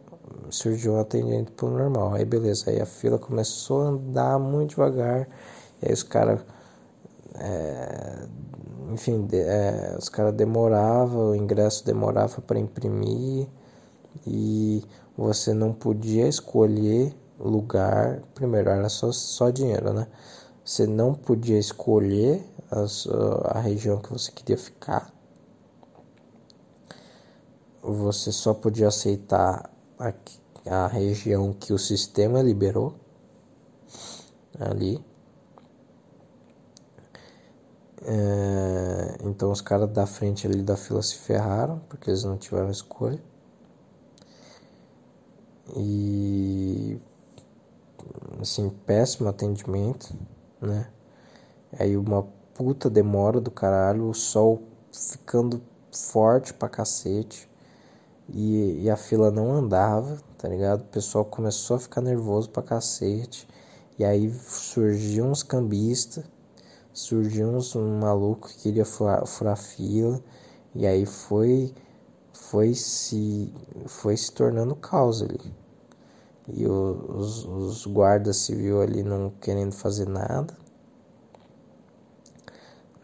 surgiu um atendente pro normal. Aí beleza, aí a fila começou a andar muito devagar. E aí os caras. É, enfim, de, é, os caras demoravam, o ingresso demorava para imprimir e você não podia escolher lugar. Primeiro, era só, só dinheiro, né? Você não podia escolher a, a região que você queria ficar. Você só podia aceitar a, a região que o sistema liberou ali. É, então os caras da frente ali da fila se ferraram porque eles não tiveram escolha. E assim, péssimo atendimento, né? Aí uma puta demora do caralho, o sol ficando forte pra cacete e, e a fila não andava, tá ligado? O pessoal começou a ficar nervoso pra cacete. E aí surgiu uns cambistas, surgiu uns um maluco que queria furar, furar fila. E aí foi foi se foi se tornando caos ali. E os, os guardas civil ali não querendo fazer nada,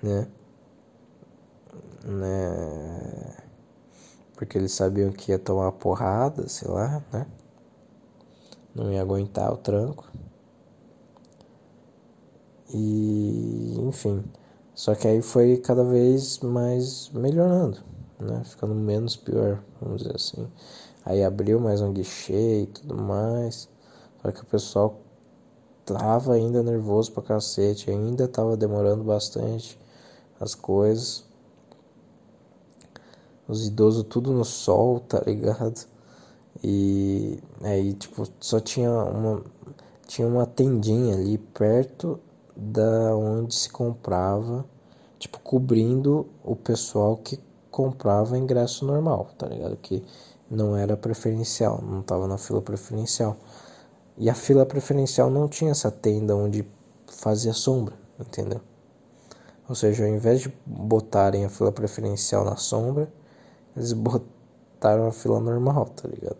né? né? porque eles sabiam que ia tomar porrada, sei lá, né? Não ia aguentar o tranco. E enfim. Só que aí foi cada vez mais melhorando, né? Ficando menos pior, vamos dizer assim. Aí abriu mais um guichê e tudo mais. Só que o pessoal tava ainda nervoso pra cacete, ainda tava demorando bastante as coisas. Os idosos tudo no sol, [LAUGHS] tá ligado? E aí, tipo, só tinha uma tinha uma tendinha ali perto da onde se comprava, tipo, cobrindo o pessoal que comprava ingresso normal, tá ligado? Que não era preferencial, não tava na fila preferencial. E a fila preferencial não tinha essa tenda onde fazia sombra, entendeu? Ou seja, ao invés de botarem a fila preferencial na sombra, eles [LAUGHS] botaram a fila normal, tá ligado?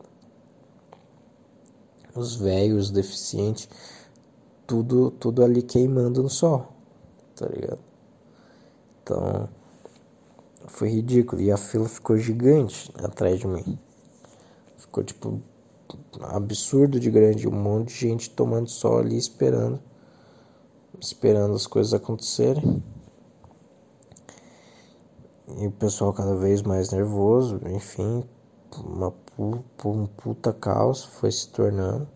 Os velhos, deficientes, tudo, tudo ali queimando no sol, tá ligado? Então, foi ridículo. E a fila ficou gigante atrás de mim. Ficou tipo absurdo de grande, um monte de gente tomando sol ali esperando, esperando as coisas acontecerem. E o pessoal cada vez mais nervoso, enfim, uma um puta caos foi se tornando.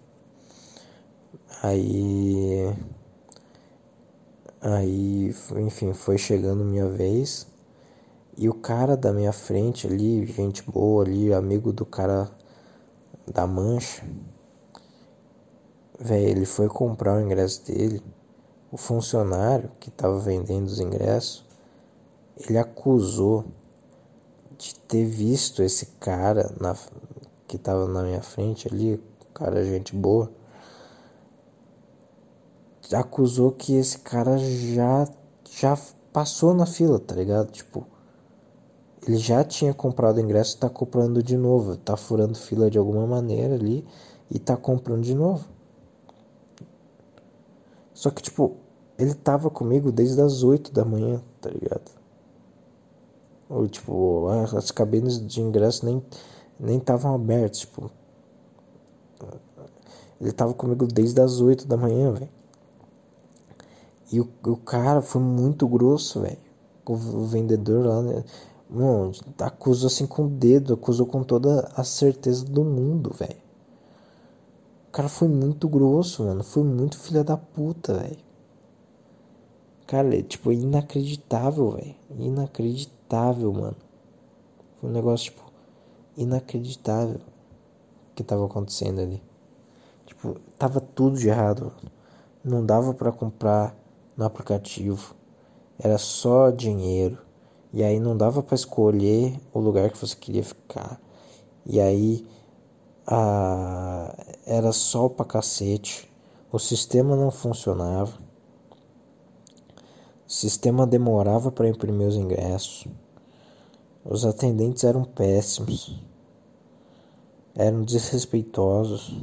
Aí aí, enfim, foi chegando minha vez. E o cara da minha frente ali, gente boa ali, amigo do cara da mancha. Velho, ele foi comprar o ingresso dele. O funcionário que estava vendendo os ingressos, ele acusou de ter visto esse cara na, que estava na minha frente ali, cara, gente boa, acusou que esse cara já já passou na fila, tá ligado? Tipo, ele já tinha comprado o ingresso e tá comprando de novo. Tá furando fila de alguma maneira ali e tá comprando de novo. Só que, tipo, ele tava comigo desde as 8 da manhã, tá ligado? Ou, tipo, as cabines de ingresso nem nem estavam abertas, tipo. Ele tava comigo desde as 8 da manhã, velho. E o, o cara foi muito grosso, velho. O, o vendedor lá, né? Mano, acusou assim com o dedo, acusou com toda a certeza do mundo, velho. O cara foi muito grosso, mano. Foi muito filha da puta, velho. Cara, é, tipo, inacreditável, velho. Inacreditável, mano. Foi um negócio, tipo, inacreditável que tava acontecendo ali. Tipo, tava tudo de errado. Não dava para comprar no aplicativo. Era só dinheiro e aí não dava para escolher o lugar que você queria ficar. E aí a, era sol pra cacete. O sistema não funcionava. O sistema demorava para imprimir os ingressos. Os atendentes eram péssimos. Eram desrespeitosos.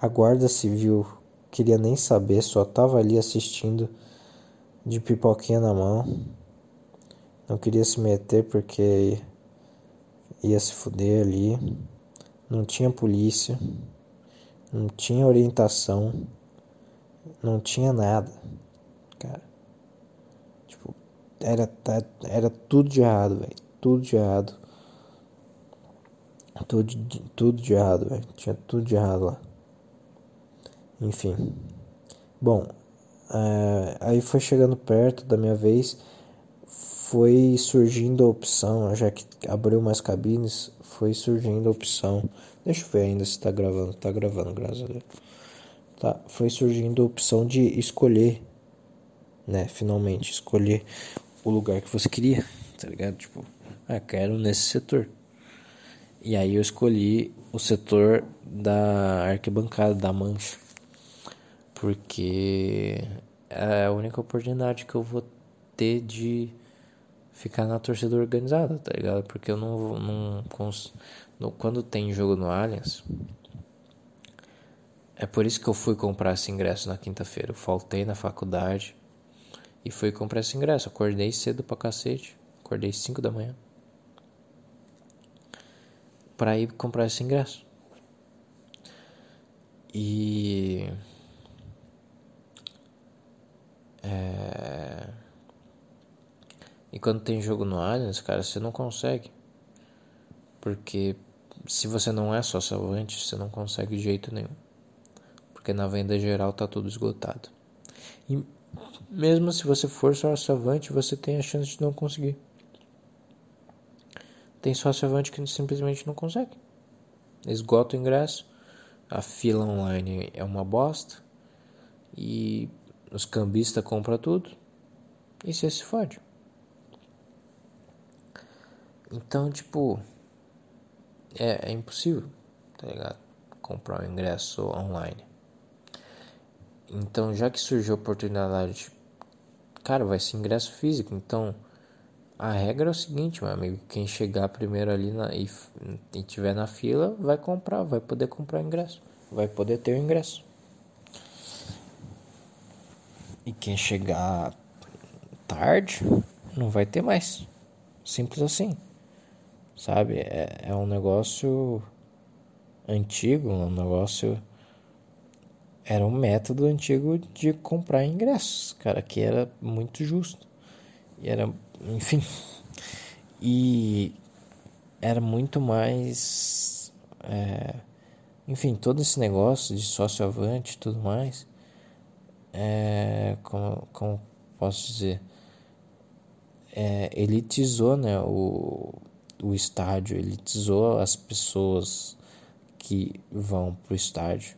A guarda civil queria nem saber, só tava ali assistindo de pipoquinha na mão. Não queria se meter porque ia se fuder ali. Não tinha polícia. Não tinha orientação. Não tinha nada. Cara. Tipo, era, era tudo de errado, velho. Tudo de errado. Tudo, tudo de errado, velho. Tinha tudo de errado lá. Enfim. Bom, é, aí foi chegando perto da minha vez foi surgindo a opção, já que abriu mais cabines, foi surgindo a opção. Deixa eu ver ainda se tá gravando. Tá gravando, graças a Deus. Tá, foi surgindo a opção de escolher, né? Finalmente, escolher o lugar que você queria, tá ligado? Tipo, ah, quero nesse setor. E aí eu escolhi o setor da arquibancada, da mancha. Porque é a única oportunidade que eu vou ter de ficar na torcida organizada, tá ligado? Porque eu não. não, no, quando tem jogo no Allianz. É por isso que eu fui comprar esse ingresso na quinta-feira. Eu faltei na faculdade e fui comprar esse ingresso. Acordei cedo pra cacete. Acordei 5 da manhã. Pra ir comprar esse ingresso. E. É... E quando tem jogo no Allianz, cara, você não consegue. Porque se você não é socialmente, você não consegue de jeito nenhum. Porque na venda geral tá tudo esgotado. E mesmo se você for socialmente, você tem a chance de não conseguir. Tem socialmente que simplesmente não consegue. Esgota o ingresso, a fila online é uma bosta e os cambistas compram tudo e você se fode. Então, tipo, é, é impossível, tá ligado? Comprar um ingresso online. Então, já que surgiu a oportunidade, cara, vai ser ingresso físico. Então, a regra é o seguinte, meu amigo: quem chegar primeiro ali na, e, e tiver na fila, vai comprar, vai poder comprar o ingresso, vai poder ter o ingresso. E quem chegar tarde, não vai ter mais. Simples assim sabe? É, é um negócio antigo, um negócio. Era um método antigo de comprar ingressos, cara, que era muito justo. E era, enfim. [LAUGHS] E era muito mais. É, enfim, todo esse negócio de sócio avante e tudo mais. É, como, como posso dizer? É, elitizou né, o, o estádio, elitizou as pessoas que vão pro estádio.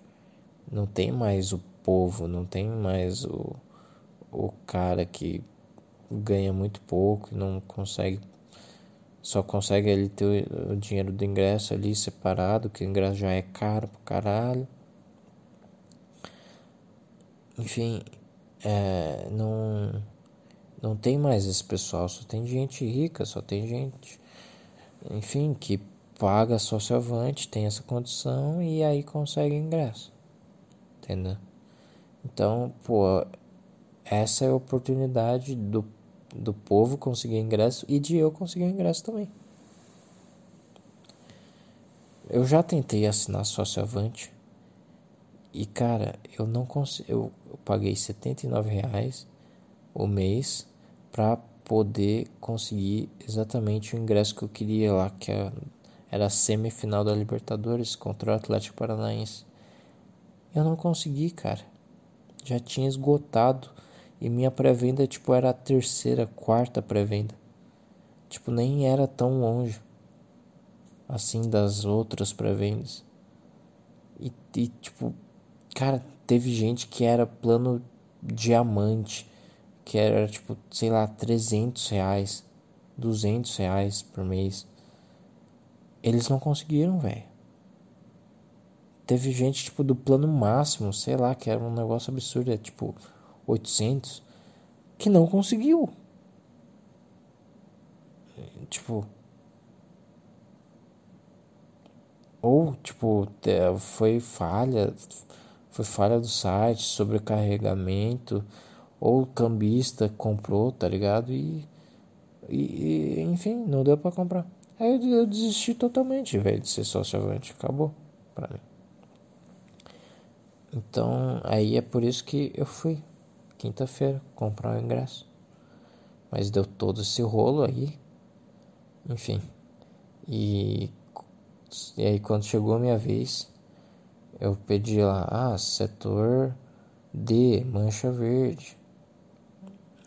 Não tem mais o povo, não tem mais o, o cara que ganha muito pouco e não consegue só consegue ele ter o dinheiro do ingresso ali separado, que o ingresso já é caro pro caralho. Enfim, é, não, não tem mais esse pessoal, só tem gente rica, só tem gente enfim, que paga socialmente, tem essa condição e aí consegue ingresso. Entendeu? Então, pô, essa é a oportunidade do, do povo conseguir ingresso e de eu conseguir ingresso também. Eu já tentei assinar socialmente e cara, eu não consigo, eu, eu paguei 79 reais o mês para poder conseguir exatamente o ingresso que eu queria lá, que é, era a semifinal da Libertadores contra o Atlético Paranaense. Eu não consegui, cara. Já tinha esgotado e minha pré-venda tipo era a terceira, quarta pré-venda. Tipo, nem era tão longe assim das outras pré-vendas. E, e tipo, cara, teve gente que era plano diamante que era tipo, sei lá, 300 reais, 200 reais por mês. Eles não conseguiram, velho. Teve gente, tipo, do plano máximo, sei lá, que era um negócio absurdo, é tipo 800, que não conseguiu. Tipo. Ou, tipo, foi falha, foi falha do site, sobrecarregamento ou o cambista comprou, tá ligado? E, e, enfim, não deu para comprar. Aí eu, eu desisti totalmente, velho, de ser sócio avante. Acabou pra mim. Então, aí é por isso que eu fui quinta-feira comprar o ingresso. Mas deu todo esse rolo aí. Enfim. E, e aí quando chegou a minha vez, eu pedi lá, ah, setor D, mancha verde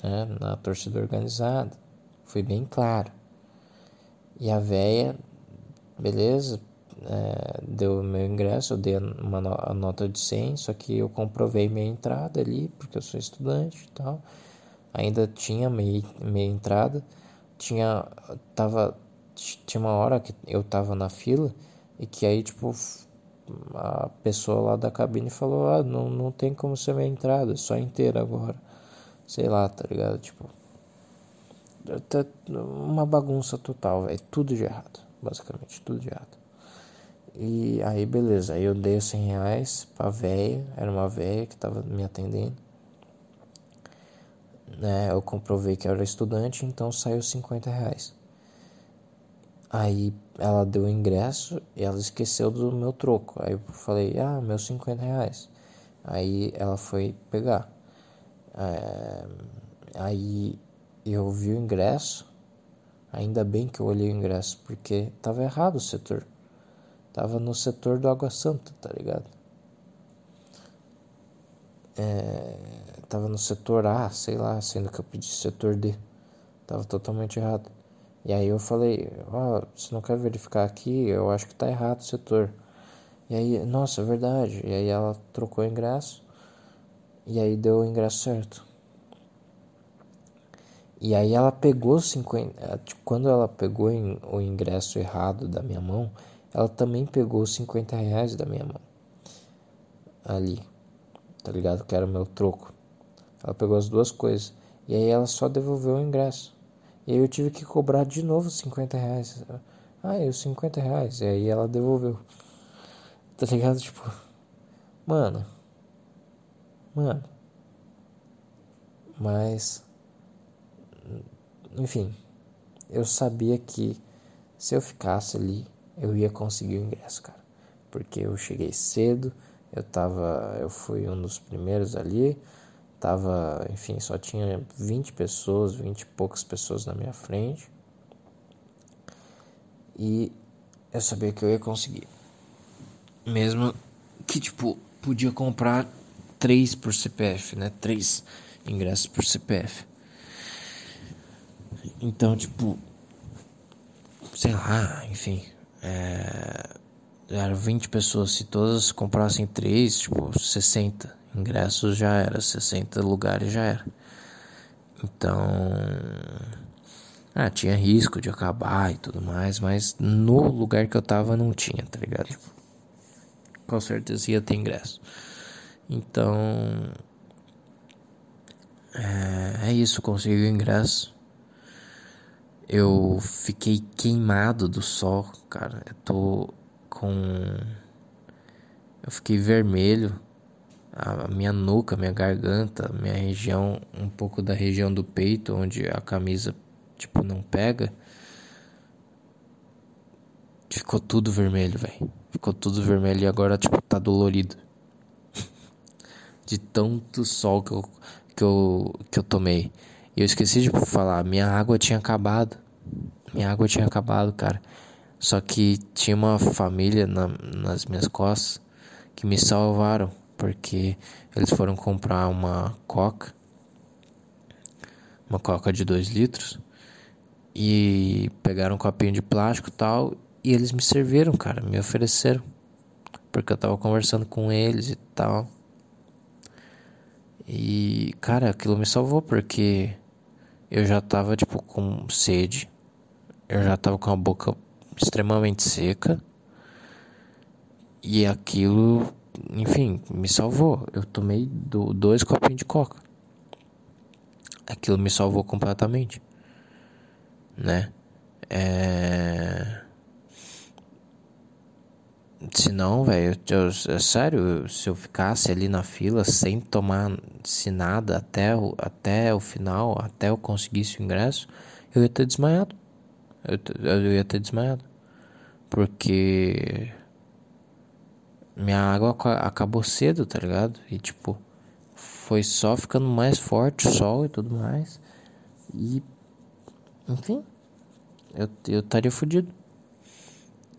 né, na torcida organizada. Fui bem claro. E a véia, beleza, é, deu meu ingresso, eu dei uma no a nota de 100, só que eu comprovei minha entrada ali, porque eu sou estudante e tal. Ainda tinha meia, meia entrada, tinha, tava, tinha uma hora que eu tava na fila e que aí, tipo, a pessoa lá da cabine falou, ah, não, não tem como ser minha entrada, é só inteira agora. Sei lá, tá ligado? Tipo. Tá uma bagunça total, velho. Tudo de errado. Basicamente, tudo de errado. E aí, beleza. Aí eu dei 100 reais pra véia. Era uma véia que tava me atendendo. Né, eu comprovei que era estudante, então saiu 50 reais. Aí ela deu o ingresso e ela esqueceu do meu troco. Aí eu falei, ah, meus 50 reais. Aí ela foi pegar. É, aí eu vi o ingresso. Ainda bem que eu olhei o ingresso, porque tava errado o setor. Tava no setor do Água Santa, tá ligado? É, tava no setor A, sei lá, sendo que eu pedi setor D. Tava totalmente errado. E aí eu falei, ó, oh, você não quer verificar aqui? Eu acho que tá errado o setor. E aí, nossa, é verdade. E aí ela trocou o ingresso. E aí deu o ingresso certo. E aí ela pegou 50. Tipo, quando ela pegou o ingresso errado da minha mão, ela também pegou 50 reais da minha mão. Ali. Tá ligado? Que era o meu troco. Ela pegou as duas coisas. E aí ela só devolveu o ingresso. E aí eu tive que cobrar de novo 50 reais. Ah, eu 50 reais. E aí ela devolveu. Tá ligado? Tipo. Mano. Mano. Mas. Enfim. Eu sabia que se eu ficasse ali, eu ia conseguir o ingresso, cara. Porque eu cheguei cedo. Eu tava. Eu fui um dos primeiros ali. Tava, enfim, só tinha 20 pessoas, 20 e poucas pessoas na minha frente. E eu sabia que eu ia conseguir. Mesmo que, tipo, podia comprar três por CPF, né? Três ingressos por CPF. Então, tipo, sei lá, enfim. É, eram 20 pessoas. Se todas comprassem três, tipo, 60 ingressos já era, 60 lugares já era. Então, ah, tinha risco de acabar e tudo mais, mas no lugar que eu tava não tinha, tá ligado? Com certeza ia ter ingresso. Então, é, é isso, consegui o ingresso. Eu fiquei queimado do sol, cara. Eu tô com. Eu fiquei vermelho a minha nuca, minha garganta, minha região, um pouco da região do peito, onde a camisa tipo não pega. Ficou tudo vermelho, velho. Ficou tudo vermelho e agora tipo tá dolorido. De tanto sol que eu, que eu que eu tomei. E eu esqueci de falar, minha água tinha acabado. Minha água tinha acabado, cara. Só que tinha uma família na, nas minhas costas que me salvaram porque eles foram comprar uma coca, uma coca de 2 litros, e pegaram um copinho de plástico tal, e eles me serviram, cara, me ofereceram, porque eu tava conversando com eles e tal. E, cara, aquilo me salvou porque eu já tava, tipo, com sede, eu já tava com a boca extremamente seca, e aquilo enfim, me salvou. Eu tomei do, dois copinhos de coca. Aquilo me salvou completamente. Né? É. Se não, velho, é sério, se eu ficasse ali na fila sem tomar se nada até o, até o final, até eu conseguisse o ingresso, eu ia ter desmaiado. Eu, eu ia ter desmaiado. Porque minha água acabou cedo, tá ligado? E tipo, foi só ficando mais forte o sol e tudo mais. E enfim, eu estaria fodido.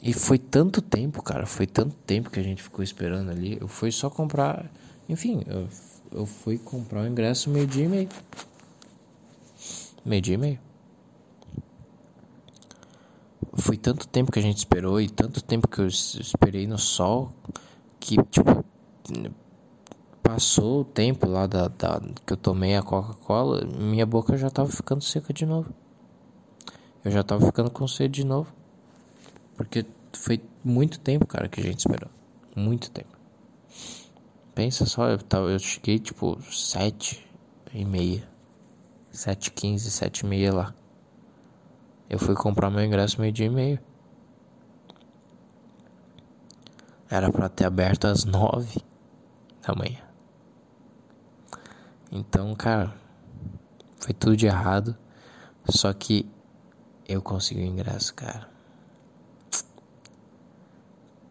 E foi tanto tempo, cara, foi tanto tempo que a gente ficou esperando ali. Eu fui só comprar, enfim, eu, eu fui comprar o ingresso meio-dia e meio. Meio-dia e meio. Foi tanto tempo que a gente esperou e tanto tempo que eu esperei no sol que, tipo, passou o tempo lá da, da que eu tomei a Coca-Cola, minha boca já tava ficando seca de novo. Eu já tava ficando com sede de novo. Porque foi muito tempo, cara, que a gente esperou. Muito tempo. Pensa só, eu, tava, eu cheguei tipo sete e meia. Sete quinze, sete e meia lá. Eu fui comprar meu ingresso meio dia e meio. Era para ter aberto às nove da manhã. Então, cara, foi tudo de errado. Só que eu consegui o ingresso, cara.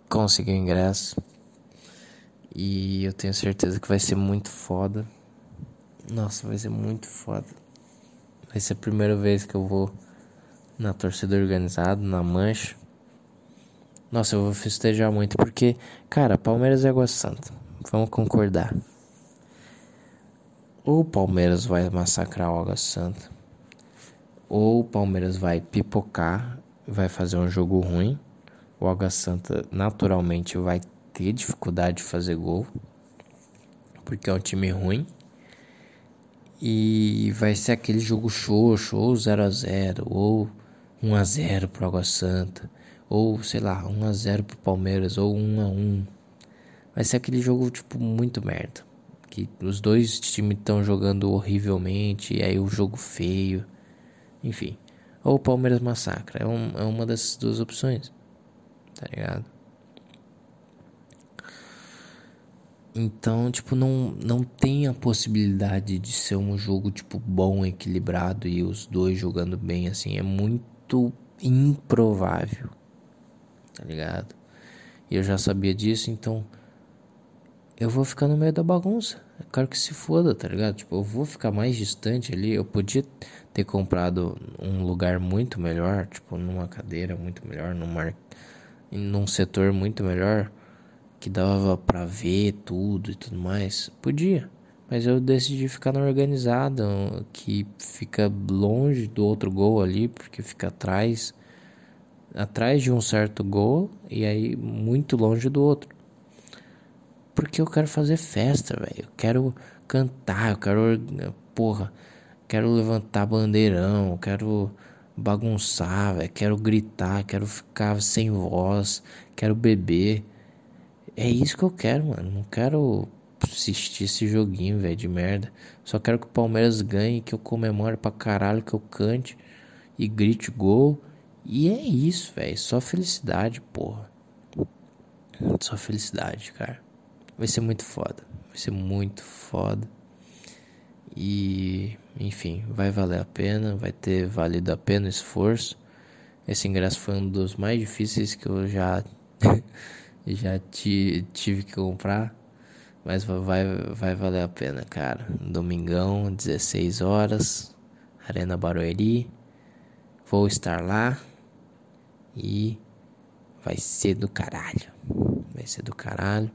Consegui o ingresso. E eu tenho certeza que vai ser muito foda. Nossa, vai ser muito foda. Vai ser a primeira vez que eu vou na torcida organizada, na mancha. Nossa, eu vou festejar muito porque, cara, Palmeiras é Água Santa. Vamos concordar. Ou o Palmeiras vai massacrar o Água Santa, ou o Palmeiras vai pipocar, vai fazer um jogo ruim. O Água Santa naturalmente vai ter dificuldade de fazer gol, porque é um time ruim. E vai ser aquele jogo xoxo, ou 0 a 0 ou 1 a 0 pro Água Santa, ou sei lá, 1 a 0 pro Palmeiras, ou 1 a 1. Vai ser aquele jogo tipo muito merda, que os dois times estão jogando horrivelmente, e aí o jogo feio. Enfim, ou o Palmeiras massacra, é, um, é uma dessas duas opções. Tá ligado? Então, tipo, não, não tem a possibilidade de ser um jogo, tipo, bom, equilibrado e os dois jogando bem, assim. É muito improvável. Tá ligado? E eu já sabia disso, então. Eu vou ficar no meio da bagunça. Eu quero que se foda, tá ligado? Tipo, eu vou ficar mais distante ali. Eu podia ter comprado um lugar muito melhor, tipo, numa cadeira muito melhor, numa, num setor muito melhor que dava para ver tudo e tudo mais, podia. Mas eu decidi ficar na organizada, que fica longe do outro gol ali, porque fica atrás atrás de um certo gol e aí muito longe do outro. Porque eu quero fazer festa, velho. Eu quero cantar, eu quero porra, quero levantar bandeirão, eu quero bagunçar, velho, quero gritar, quero ficar sem voz, quero beber. É isso que eu quero, mano. Não quero assistir esse joguinho, velho, de merda. Só quero que o Palmeiras ganhe, que eu comemore pra caralho, que eu cante e grite gol. E é isso, velho. Só felicidade, porra. Só felicidade, cara. Vai ser muito foda. Vai ser muito foda. E, enfim, vai valer a pena. Vai ter valido a pena o esforço. Esse ingresso foi um dos mais difíceis que eu já [LAUGHS] já tive que comprar. Mas vai, vai valer a pena, cara. Domingão, 16 horas, Arena Barueri. Vou estar lá e vai ser do caralho. Vai ser do caralho.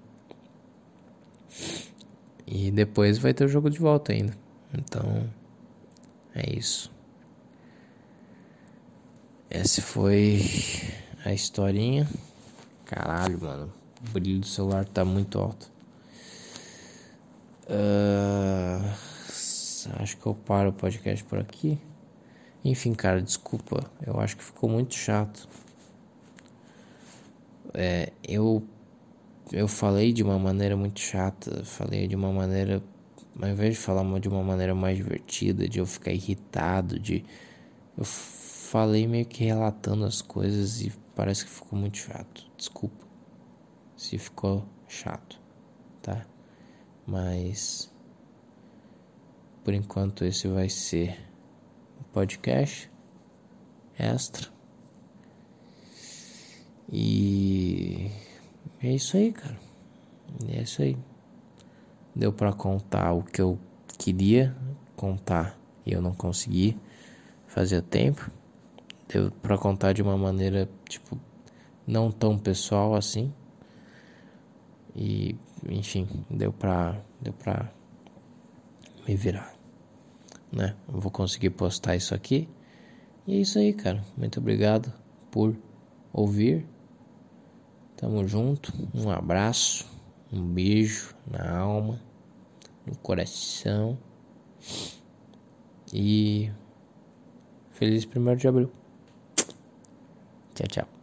E depois vai ter o jogo de volta ainda. Então, é isso. Essa foi a historinha. Caralho, mano. O brilho do celular tá muito alto. Uh, acho que eu paro o podcast por aqui. Enfim, cara, desculpa. Eu acho que ficou muito chato. É, eu eu falei de uma maneira muito chata, falei de uma maneira, ao invés de falar de uma maneira mais divertida, de eu ficar irritado, de eu falei meio que relatando as coisas e parece que ficou muito chato. Desculpa se ficou chato, tá? Mas por enquanto esse vai ser o podcast extra. E é isso aí, cara. É isso aí. Deu para contar o que eu queria contar e eu não consegui. Fazia tempo. Deu para contar de uma maneira, tipo, não tão pessoal assim. E, enfim, deu pra, deu pra me virar, né? Eu vou conseguir postar isso aqui. E é isso aí, cara. Muito obrigado por ouvir. Tamo junto. Um abraço, um beijo na alma, no coração. E feliz primeiro de abril. Tchau, tchau.